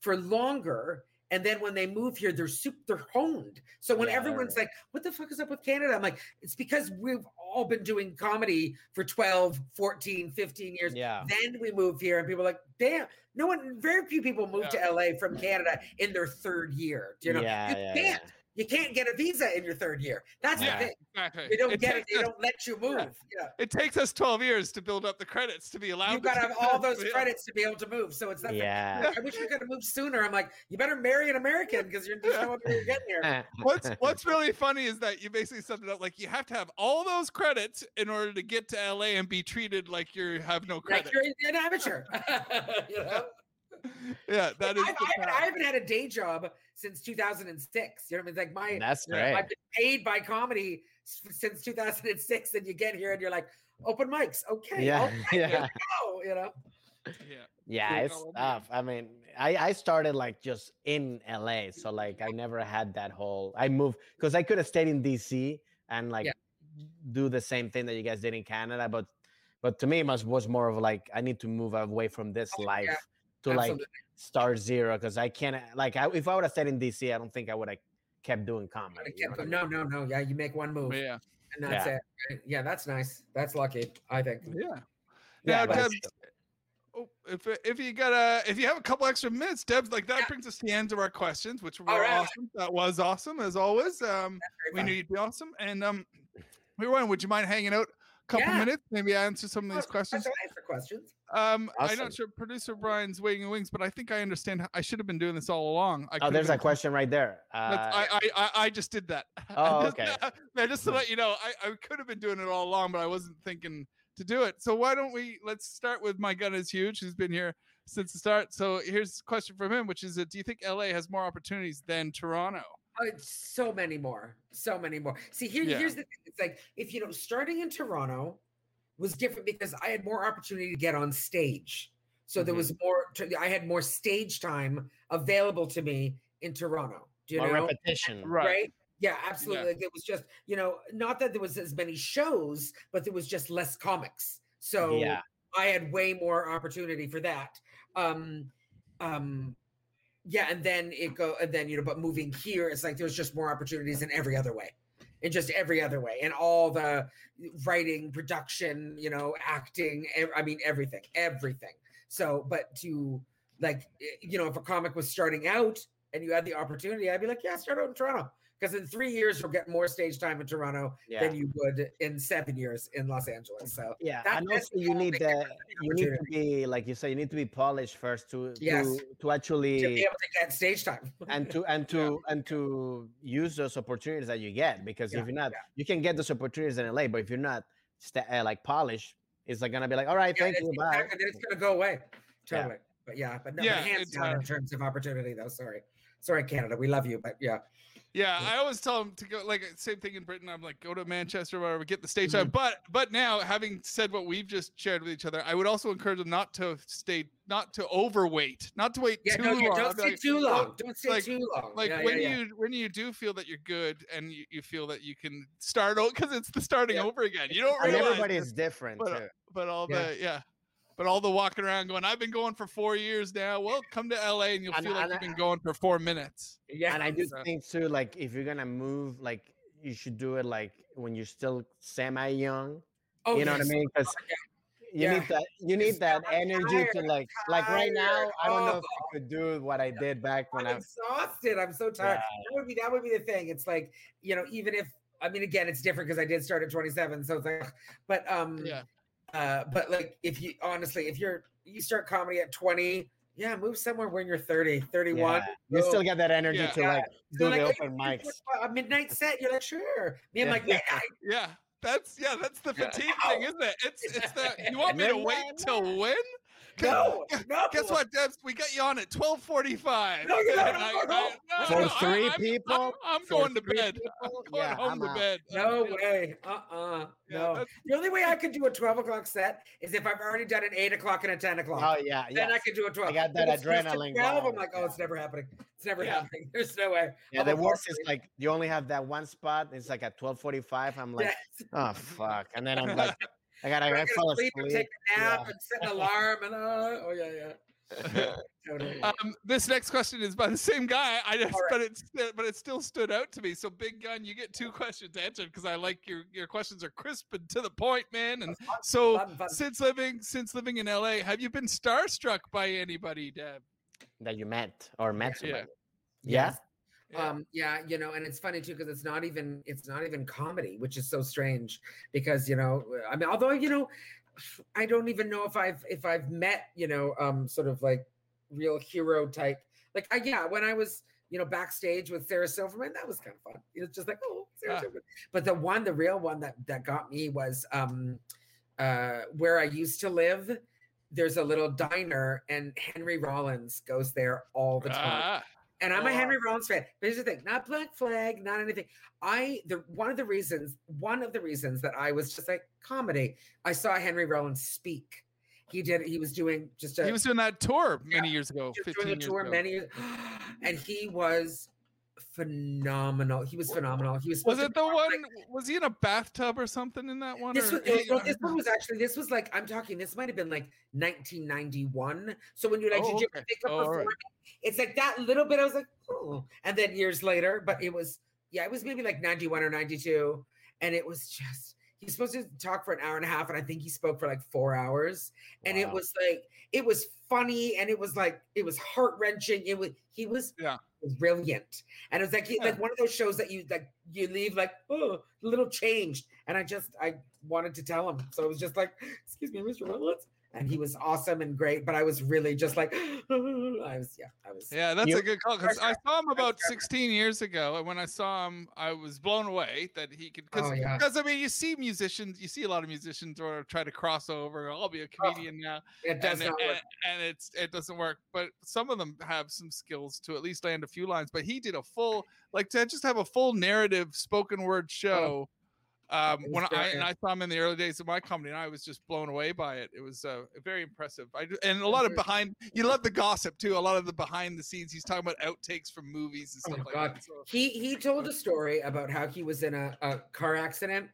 for longer, and then when they move here, they're super, they're honed. So when Yeah, everyone's like, "What the fuck is up with Canada?" I'm like, "It's because we've all been doing comedy for 12, 14, 15 years." yeah. Then we move here, and people are like, "Damn!" No one, very few people move to LA from Canada in their third year. Do you know? yeah, you yeah, can't. You can't get a visa in your third year. That's Yeah. the thing. Exactly. They don't It get it. They us- don't let you move. Yeah. It takes us 12 years to build up the credits to be allowed. You've got to have all those Yeah. credits to be able to move. So it's that. Yeah. I wish you could have moved sooner. I'm like, you better marry an American because you're just no you're getting here. What's What's really funny is that you basically summed it up like you have to have all those credits in order to get to LA and be treated like you have no Like credit. you're an amateur. you know? Yeah, that is. I've, the I, haven't, I haven't had a day job since 2006. You know what I mean? Like my That's you know, great. I've been paid by comedy since 2006, and you get here and you're like, open mics, okay, Yeah, okay, yeah. go, you know. Yeah. Yeah, Yeah, it's tough. I mean, I I started like just in LA, so like I never had that whole. I moved because I could have stayed in DC and like Yeah. do the same thing that you guys did in Canada, but but to me, it was was more of like I need to move away from this Oh, yeah, life to like absolutely. start zero because I can't like I, if I would have stayed in DC, I don't think I would have kept doing I comedy. you know can't- I No, mean? no, no. Yeah, you make one move, yeah. and that's Yeah. it. Yeah, that's nice. That's lucky, I think. Yeah. Yeah, Now, Deb, oh, if if you got a if you have a couple extra minutes, Deb's like that Yeah. brings us to the end of our questions, which were All right. awesome. That was awesome as always. Um, we fun. knew you'd be awesome, and um, we were wondering, would you mind hanging out a couple Yeah. minutes, maybe I answer some of these questions? all right for questions. Um, I'm not sure. Producer Brian's waiting in wings, but I think I understand. how- I should have been doing this all along. I Oh, could've there's been- a question right there. Uh, I, I, I I just did that. Oh, Just- okay. yeah, just to let you know, I, I could have been doing it all along, but I wasn't thinking to do it. So why don't we let's start with my gun is huge, who's been here since the start. So here's a question from him, which is, uh, do you think LA has more opportunities than Toronto? Oh, so many more, so many more. See, here, Yeah. here's the thing. It's like if you know, starting in Toronto was different because I had more opportunity to get on stage. So there Mhm. was more. To, I had more stage time available to me in Toronto. Do you more know? repetition. Right. Yeah, absolutely. Like it was just, you know, not that there was as many shows, but there was just less comics. So Yeah. I had way more opportunity for that. Um, um, yeah, and then it go, and then you know, but moving here, it's like there's just more opportunities in every other way, in just every other way, and all the writing, production, you know, acting. ev- I mean, everything, everything. So, but to like, eh, you know, if a comic was starting out and you had the opportunity, I'd be like, yeah, start out in Toronto. Because in three years, you'll get more stage time in Toronto Yeah. than you would in seven years in Los Angeles. So Yeah, That- and also you need difference the you need to be like you say you need to be polished first to Yes. to, to to be actually able to get stage time. and to and to and to use those opportunities that you get because Yeah, if you're not yeah. you can get those opportunities in LA but if you're not sta- uh, like polished it's like gonna be like, all right, Yeah, thank it's- you, bye. exactly, then it's gonna go away. Yeah. Totally. But yeah, but no, Yeah, hands down uh, in terms of opportunity, though. Sorry, sorry, Canada, we love you, but yeah, Yeah. I always tell them to go like same thing in Britain. I'm like, go to Manchester, or whatever, get the stage Mm-hmm. time. But but now, having said what we've just shared with each other, I would also encourage them not to stay, not to overweight, not to wait yeah, too no, long. don't stay like, too long. Don't stay like- too long. Like yeah, when yeah, you when you do feel that you're good and you, you feel that you can start over because it's the starting over again. You don't And realize, everybody is different but, uh, too. but all the yeah. But all the walking around going, I've been going for four years now. Well, come to LA and you'll And- feel like and you've been going for four minutes. yeah, and I do so- think too, like if you're gonna move, like you should do it like when you're still semi young. oh, you know yes. what I mean? Because you Yeah. need that you need Just that I'm energy to tired, like like right now. tired. I don't know if Oh. I could do what I did back when I'm I exhausted. I'm so tired. Yeah. That would be that would be the thing. It's like you know, even if I mean, again, it's different because I did start at 27, so it's like, but um, Yeah. Uh, but like if you honestly, if you're you start comedy at 20, yeah, move somewhere when you're 30, 31. Yeah. you still got that energy Yeah. to like They're do the like, open "Oh, mics. A midnight set. You're like, sure. Me, I'm Yeah. like, "Man, I, Yeah, that's yeah, that's the Yeah. fatigue thing, isn't it? It's it's that you want me to wait Midnight till when? No, no. Guess what, Debs? We got you on at twelve forty-five. No, no, no, no, no. For three people? I'm, I'm For going to three bed. people? I'm going Yeah, home I'm to out. bed. No way. Uh-uh. Yeah, no. that's- The only way I could do a 12 o'clock set is if I've already done an 8 o'clock and a 10 o'clock. Oh yeah, then I could do a 12. I got that it's just a adrenaline 12, I'm like, oh, it's never happening. It's never Yeah. happening. There's no way. Yeah, I'm the worst is like you only have that one spot. It's like at twelve forty five. I'm like, Yes. oh fuck, and then I'm like, I gotta, I'm I gonna fall sleep asleep. and take a nap Yeah. and set an alarm and uh, oh yeah, yeah. Totally. Um, this next question is by the same guy. I just, All right. but it's but it still stood out to me. So, Big Gun, you get two questions answered because I like your your questions are crisp and to the point, man. And so, Fun, fun. since living since living in LA, have you been starstruck by anybody, Deb? that you met or met Yeah. somebody. Yeah. Yes. Um, yeah, you know, and it's funny too because it's not even it's not even comedy, which is so strange because you know, I mean, although you know, I don't even know if I've if I've met you know, um, sort of like real hero type. Like, I, yeah, when I was you know backstage with Sarah Silverman, that was kind of fun. It was just like, oh, Sarah Ah. Silverman. But the one, the real one that that got me was um, uh, where I used to live. There's a little diner, and Henry Rollins goes there all the time. Ah, And I'm a Henry Rollins fan. But here's the thing: not Black Flag, not anything. I the one of the reasons, one of the reasons that I was just like comedy. I saw Henry Rollins speak. He did. He was doing just a. he was doing that tour Yeah, many years ago, doing a years tour ago. many years, and he was phenomenal. He was phenomenal. He was. was it the one? like, was he in a bathtub or something in that one? This or- was, no, no, this one was actually this was like I'm talking. This might have been like 1991. So when you're like, Oh, did you okay. think of Oh, right. It's like that little bit. I was like, oh, and then years later, but it was yeah, it was maybe like 91 or 92, and it was just he's supposed to talk for an hour and a half, and I think he spoke for like four hours, and it was like it was funny, and it was like it was heart wrenching. It was he was Yeah. Was brilliant, and it was like Yeah. like one of those shows that you like you leave like oh a little changed, and I just I wanted to tell him, so it was just like excuse me, Mr. Rollins, and he was awesome and great, but I was really just like I was yeah I was Yeah, that's You- a good call because I saw him about 16 years ago, and when I saw him, I was blown away that he could. Because Oh, yeah. I mean, you see musicians, you see a lot of musicians or try to cross over. Oh, I'll be a oh, comedian now, it does and, not and, work. and it's it doesn't work. But some of them have some skills to at least land a few lines. But he did a full like to just have a full narrative spoken word oh. show. Um, when I and I saw him in the early days of my comedy, and I was just blown away by it. It was uh, very impressive. I and a lot of behind. You love the gossip too. A lot of the behind the scenes. He's talking about outtakes from movies and Oh stuff my like God. that. So, He he told a story about how he was in a, a car accident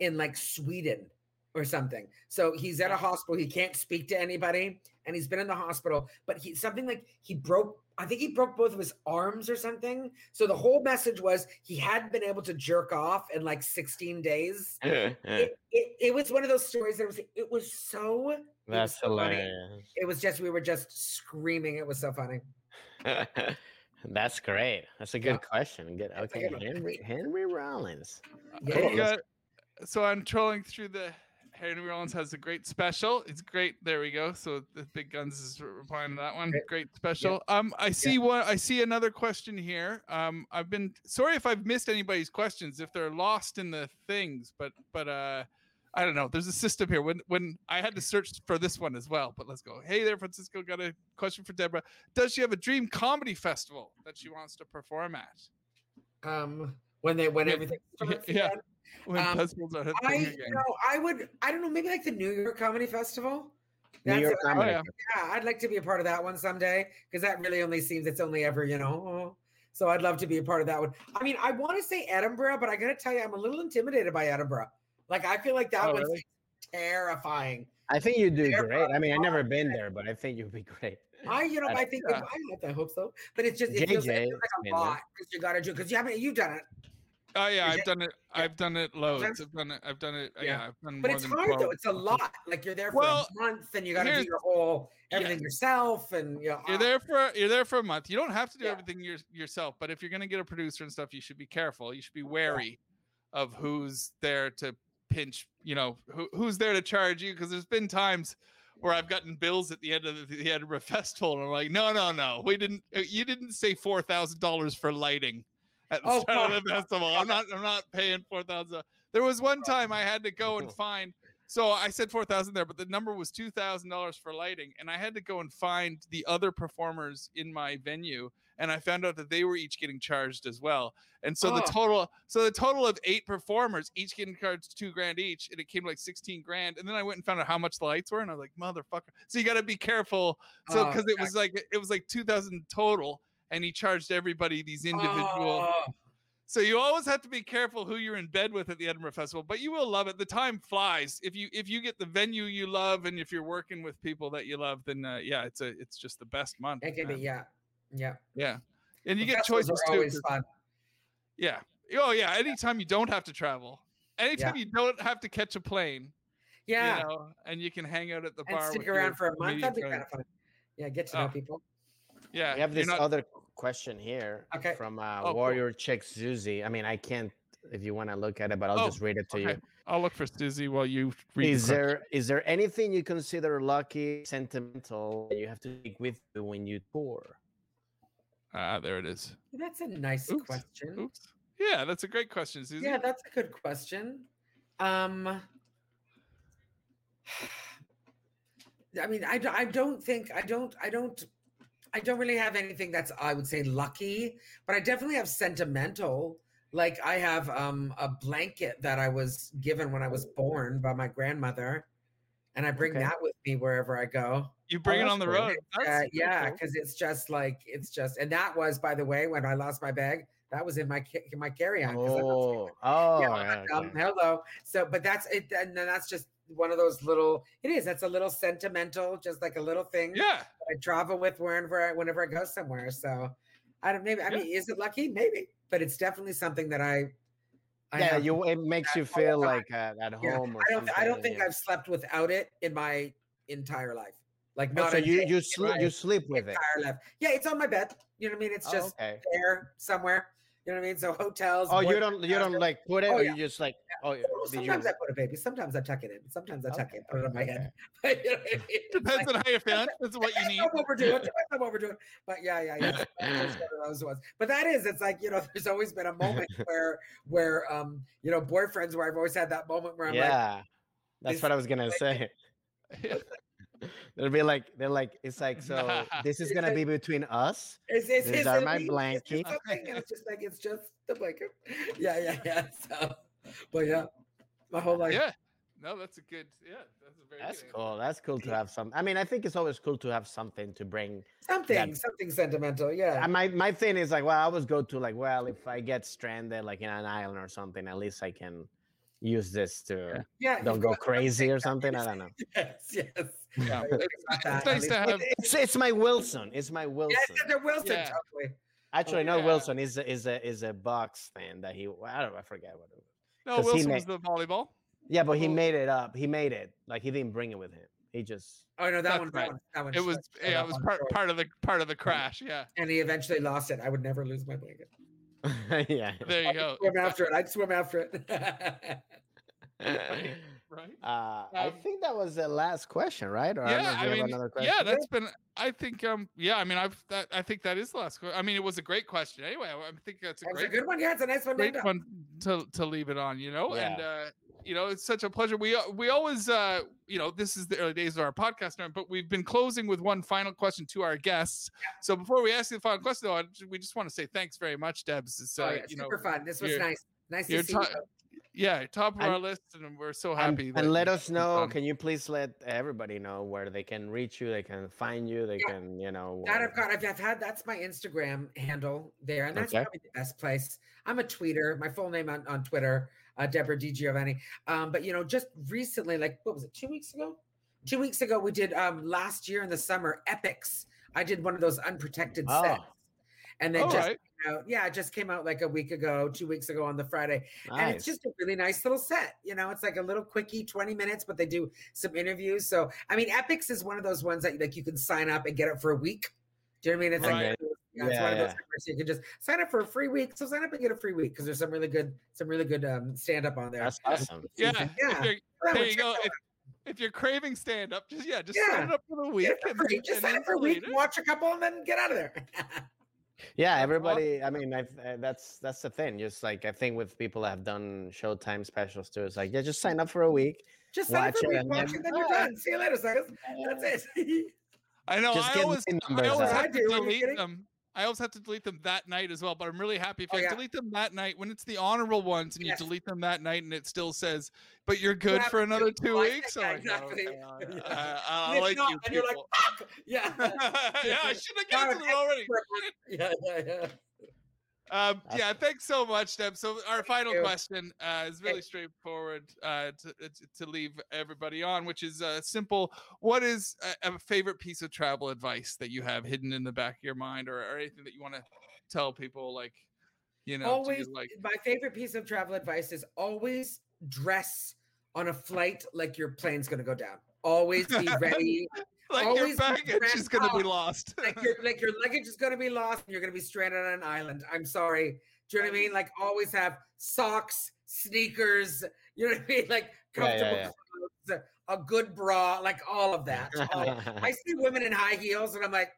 in like Sweden or something. So he's at a hospital. He can't speak to anybody, and he's been in the hospital. But he something like he broke. I think he broke both of his arms or something. So the whole message was he hadn't been able to jerk off in like 16 days. It, it, it was one of those stories that was it was so it was That's so funny. hilarious. It was just we were just screaming. It was so funny. That's great. That's a Yeah. good question. Good. Okay, good. Henry Henry Rollins. Yeah. Cool. got- so I'm trolling through the. Henry Rollins has a great special. It's great. There we go. So the Big Guns is replying to that one. Great. Great special. Um, I see one. I see another question here. Um, I've been sorry if I've missed anybody's questions if they're lost in the things, but but uh, I don't know. There's a system here. When when I had to search for this one as well, but let's go. Hey there, Francisco. Got a question for Debra. Does she have a dream comedy festival that she wants to perform at? Um, when they when everything yeah. Again. When Um, festivals are a I thing you again. know I would I don't know maybe like the New York Comedy Festival. New York it. I- Comedy. yeah. yeah, I'd like to be a part of that one someday because that really only seems it's only ever you know. So I'd love to be a part of that one. I mean, I want to say Edinburgh, but I gotta tell you, I'm a little intimidated by Edinburgh. Like I feel like that Oh, one's really? terrifying. I think you'd do They're great. I mean, I've never been there, but I think you'd be great. I, you know, I- I think yeah. I, hope- I hope so, but it's just it feels, it JJ feels like been a lot because you got to do because you haven't you've done it, Oh yeah, I've it- done it. yeah. I've done it loads. I've done it. I've done it. Yeah. Yeah, I've done but more it's hard though. It's a lot. Like you're there for Well, a month and you got to do your whole yeah. everything yourself and you know, You're ah, there for you're there for a month. You don't have to do Yeah. everything your, yourself, but if you're gonna get a producer and stuff, you should be careful. You should be wary of who's there to pinch. You know who, who's there to charge you because there's been times where I've gotten bills at the end of the, the Edinburgh Festival, and I'm like, no, no, no, we didn't. uh, You didn't say four thousand dollars for lighting at the Oh, start of the festival. I'm not. I'm not paying four thousand. There was one time I had to go and find. So I said four thousand there, but the number was two thousand dollars for lighting, and I had to go and find the other performers in my venue, and I found out that they were each getting charged as well. And so the Oh. total, so the total of eight performers, each getting charged two grand each, and it came to like sixteen grand. And then I went and found out how much the lights were, and I was like, motherfucker. So you got to be careful. So Oh, because it was like it was like two thousand total, and he charged everybody these individual. oh, So you always have to be careful who you're in bed with at the Edinburgh Festival, but you will love it. The time flies if you if you get the venue you love and if you're working with people that you love, then uh, yeah, it's a it's just the best month. it can be yeah, yeah. Yeah, and you The get choices are too. fun. Yeah. Oh yeah. Anytime you don't have to travel, anytime you don't have to catch a plane, Yeah, you know, and you can hang out at the and bar. stick with around your for a month. comedian That'd be kind of fun. Yeah, get to know Oh. people. Yeah. We have this not- other question here Okay. from uh, Oh, cool. Warrior Chick Susie. I mean, I can't if you want to look at it, but I'll Oh, just read it to okay. you. I'll look for Susie while you read. Is question. there is there anything you consider lucky, sentimental that you have to take with you when you tour? Ah, there it is. That's a nice Oops. question. Oops. Yeah, that's a great question, Susie. Yeah, that's a good question. Um, I mean, I, I don't think I don't I don't I don't really have anything that's I would say lucky, but I definitely have sentimental. Like I have um a blanket that I was given when I was born by my grandmother, and I bring Okay. that with me wherever I go. You bring it on the cool. road. Uh, That's super yeah, cool. because it's just like it's just, and that was by the way when I lost my bag. That was in my in my carry on. Oh, oh, yeah, yeah, um, okay. hello. So, but that's it, and then that's just one of those little. It is. That's a little sentimental, just like a little thing. Yeah. I travel with wherever I, whenever I go somewhere. So, I don't. Maybe. I Yeah. mean, is it lucky? Maybe, but it's definitely something that I. I yeah, you it makes you feel like uh, at yeah, home. Or I don't. I don't think yeah. I've slept without it in my entire life. Like Oh, not so you you sleep you sleep with it. entire life. Yeah, it's on my bed. You know what I mean? It's Oh, just okay. there somewhere. You know what I mean? So hotels. Oh, you don't you don't houses. like put it, Oh, or yeah. you just like oh, yeah, Well, did you? Sometimes I put a baby. Sometimes I tuck it in. Sometimes I tuck Okay, it, put it on my head. But, you know I mean? Depends like- on how you're feeling. Depends what you need. on what we're doing. Depends on what we're doing. But yeah, yeah, yeah. That's one of those ones. But that is, it's like you know, there's always been a moment where, where, um, you know, boyfriends where I've always had that moment where I'm like, yeah, that's what I was gonna like- say. They'll be like they're like it's like so this is gonna be between us. Is, is, These is are my me? Is blankets. it's just like it's just the blanket. Yeah, yeah, yeah. So, but yeah, my whole life. yeah. No, that's a good. Yeah, that's a very. That's good answer. cool. That's cool to have some. I mean, I think it's always cool to have something to bring. Something, That- something sentimental. Yeah. My my thing is like, well, I always go to like, well, if I get stranded like in an island or something, at least I can use this to yeah. don't go crazy or something. I don't know. Yes, yes. Yeah, it's, it's nice to have. It's it's my Wilson. It's my Wilson. Yes, Senator Wilson, Yeah. totally. Actually, no. yeah. Wilson. Is a, is a is a box thing that he. I don't. I forget what. It was. No, 'Cause he Wilson ma- was the volleyball. Yeah, but he made it up. He made it. Like he didn't bring it with him. He just. Oh no, that one, right. that one, that one. It was showed- showed yeah, it was part part of the part of the crash. Yeah, and he eventually lost it. I would never lose my blanket. yeah. there you go. Swim after it. I'd swim after it. Right. Uh, I Um, think that was the last question, right? Or I don't know Yeah, if I you have mean, another question. yeah, that's been. I think, um, yeah, I mean, I've that. I think that is the last. que- I mean, it was a great question. Anyway, I I think that's a That was a great, good one. Yeah, it's a nice one. great one to to leave it on. You know, and uh, you know, it's such a pleasure. We uh, we always, uh, you know, this is the early days of our podcast, now, but we've been closing with one final question to our guests. So before we ask you the final question, though, I, we just want to say thanks very much, Debs. It's, uh, oh, yeah, you know, super fun. This was nice. Nice to see ti- you. Yeah, top of And- our list, and we're so happy. and that let us know. come. Can you please let everybody know where they can reach you? They can find you. They Yeah. can, you know. That I've got. I've, I've had. That's my Instagram handle there, and that's Okay. probably the best place. I'm a tweeter. My full name on, on Twitter, uh, Debra DiGiovanni. Um, but you know, just recently, like what was it? Two weeks ago. Two weeks ago, we did um last year in the summer Epix. I did one of those unprotected Oh. sets, and then All just right. Came out, yeah, it just came out like a week ago, two weeks ago on the Friday, and it's just a really nice little set. You know, it's like a little quickie, 20 minutes, but they do some interviews. So, I mean, Epix is one of those ones that like you can sign up and get it for a week. Do you know what I mean? It's like Right. yeah, it's one of those yeah. you can just sign up for a free week. So sign up and get a free week because there's some really good, some really good um, stand up on there. That's awesome. Yeah, Yeah. if you're, there one, you go. If, if you're craving stand up, just yeah, just Yeah. sign up for the week. Get it for and- free. Just and sign up for a week, instantly- watch a couple, and then get out of there. Yeah, everybody. I mean, I, uh, that's that's the thing. Just like I think with people that have done Showtime specials too, it's like yeah, just sign up for a week. just sign up for a week, and watch then- it, then you're done. See you later, suckers. That's it. I know. Just I get always, the I numbers always have I to do, are you delete kidding? them. I always have to delete them that night as well. But I'm really happy if Oh, I yeah. delete them that night when it's the honorable ones and Yes. you delete them that night and it still says, "But you're good have for another two like weeks." that, like, "Oh, exactly. okay, Yeah. And I like not, you and you're like, fuck. Yeah. yeah, I should have canceled it already. Yeah, yeah, yeah. Um, yeah, thanks so much, Deb. So our final you. question uh, is really straightforward uh, to, uh, to to leave everybody on, which is uh, simple. What is a, a favorite piece of travel advice that you have hidden in the back of your mind, or, or anything that you want to tell people? Like, you know, always like my favorite piece of travel advice is always dress on a flight like your plane's gonna go down. Always be ready. like your always baggage is going to be lost. like your like your luggage is gonna be lost and you're gonna be stranded on an island. I'm sorry. Do you know what I mean? Like always have socks, sneakers, you know what I mean? Like Yeah, yeah, comfortable clothes, a good bra, like all of that. all- I see women in high heels and I'm like,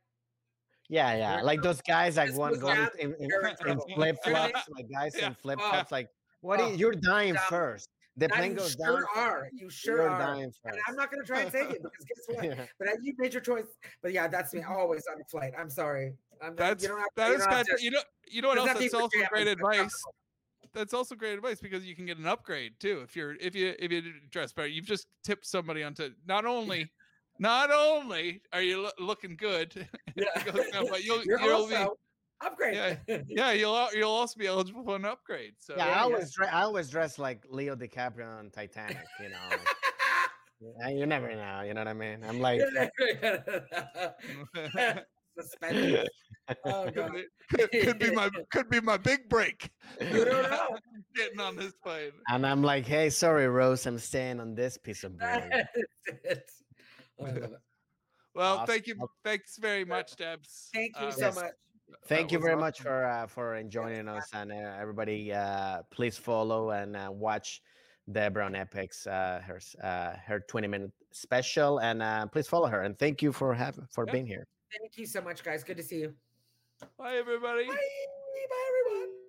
yeah, yeah. Like those guys like one going in, in, in flip You know what I mean? flops, like guys in flip Oh, flops. Like, what? are oh, you, you're dying down. first. The "Now plane you goes sure down. are. You sure you're are. dying And. I'm not gonna try and take it because guess what? Yeah. But you made your choice. But yeah, that's me mm-hmm. always on a flight. I'm sorry. I'm, That's you don't have to, that you don't have fantastic. to- You know, you know what else? have to be That's also great but advice. That's also great advice because you can get an upgrade too if you're if you if you dress better. You've just tipped somebody onto not only not only are you loo- looking good, Yeah. down, but you'll You're you'll be also upgrade. Yeah. yeah you'll you'll also be eligible for an upgrade. So yeah, yeah, I yeah. always dre- I always dress like Leo DiCaprio on Titanic. You know, you never know. You know what I mean? I'm like, Suspended. Oh, God. could, could be my could be my big break. You don't know. Getting on this plane. and I'm like, hey, sorry, Rose, I'm staying on this piece of bread. That's it. I love it. Well, Awesome. thank you. Thanks very much, Debs. Thank you Um, so yes. much. Thank you was very much for uh, for joining us, and uh, everybody, uh, please follow and uh, watch Debra on Epix, uh, her uh, her 20 minute special, and uh, please follow her. And thank you for having for Yeah. being here. Thank you so much, guys. Good to see you. Bye, everybody. Bye. Bye, everyone.